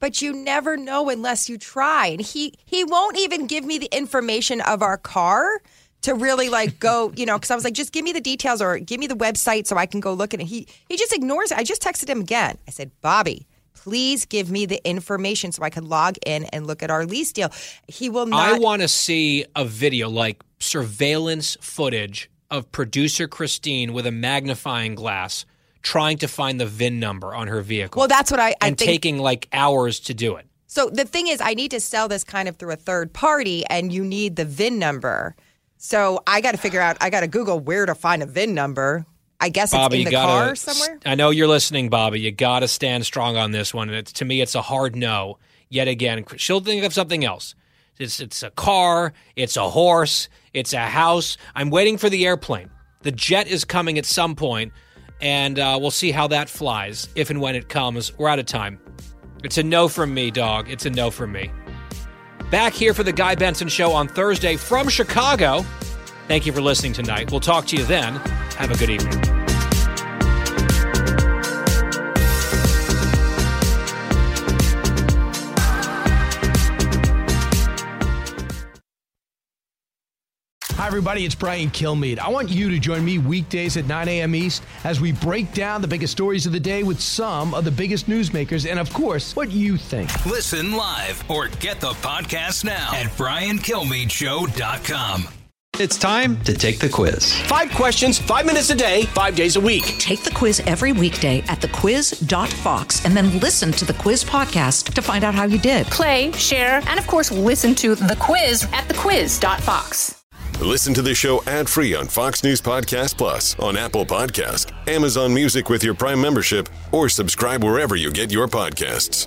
[SPEAKER 23] but you never know unless you try. And he he won't even give me the information of our car to really like go, you know, because I was like, just give me the details or give me the website so I can go look at it. He he just ignores it. I just texted him again. I said, Bobby, please give me the information so I can log in and look at our lease deal. He will not.
[SPEAKER 2] I want to see a video like surveillance footage of producer Christine with a magnifying glass trying to find the VIN number on her vehicle.
[SPEAKER 23] Well, that's what I, I
[SPEAKER 2] and
[SPEAKER 23] think.
[SPEAKER 2] taking like hours to do it.
[SPEAKER 23] So the thing is, I need to sell this kind of through a third party, and you need the VIN number. So I got to figure out. I got to Google where to find a VIN number. I guess
[SPEAKER 2] Bobby,
[SPEAKER 23] it's in the
[SPEAKER 2] gotta.
[SPEAKER 23] car somewhere.
[SPEAKER 2] I know you're listening, Bobby. You got to stand strong on this one. And it's, to me, it's a hard no. Yet again, she'll think of something else. It's it's a car. It's a horse. It's a house. I'm waiting for the airplane. The jet is coming at some point, and uh, we'll see how that flies if and when it comes. We're out of time. It's a no from me, dog. It's a no from me. Back here for the Guy Benson Show on Thursday from Chicago. Thank you for listening tonight. We'll talk to you then. Have a good evening.
[SPEAKER 24] Hi, everybody. It's Brian Kilmeade. I want you to join me weekdays at 9 a.m. East as we break down the biggest stories of the day with some of the biggest newsmakers and, of course, what you think.
[SPEAKER 25] Listen live or get the podcast now at briankilmeadshow.com.
[SPEAKER 26] It's time to take the quiz. Five questions, five minutes a day, five days a week.
[SPEAKER 27] Take the quiz every weekday at thequiz.fox and then listen to the quiz podcast to find out how you did.
[SPEAKER 12] Play, share, and of course, listen to the quiz at thequiz.fox.
[SPEAKER 1] Listen to the show ad free on Fox News Podcast Plus, on Apple Podcast, Amazon Music with your Prime membership, or subscribe wherever you get your podcasts.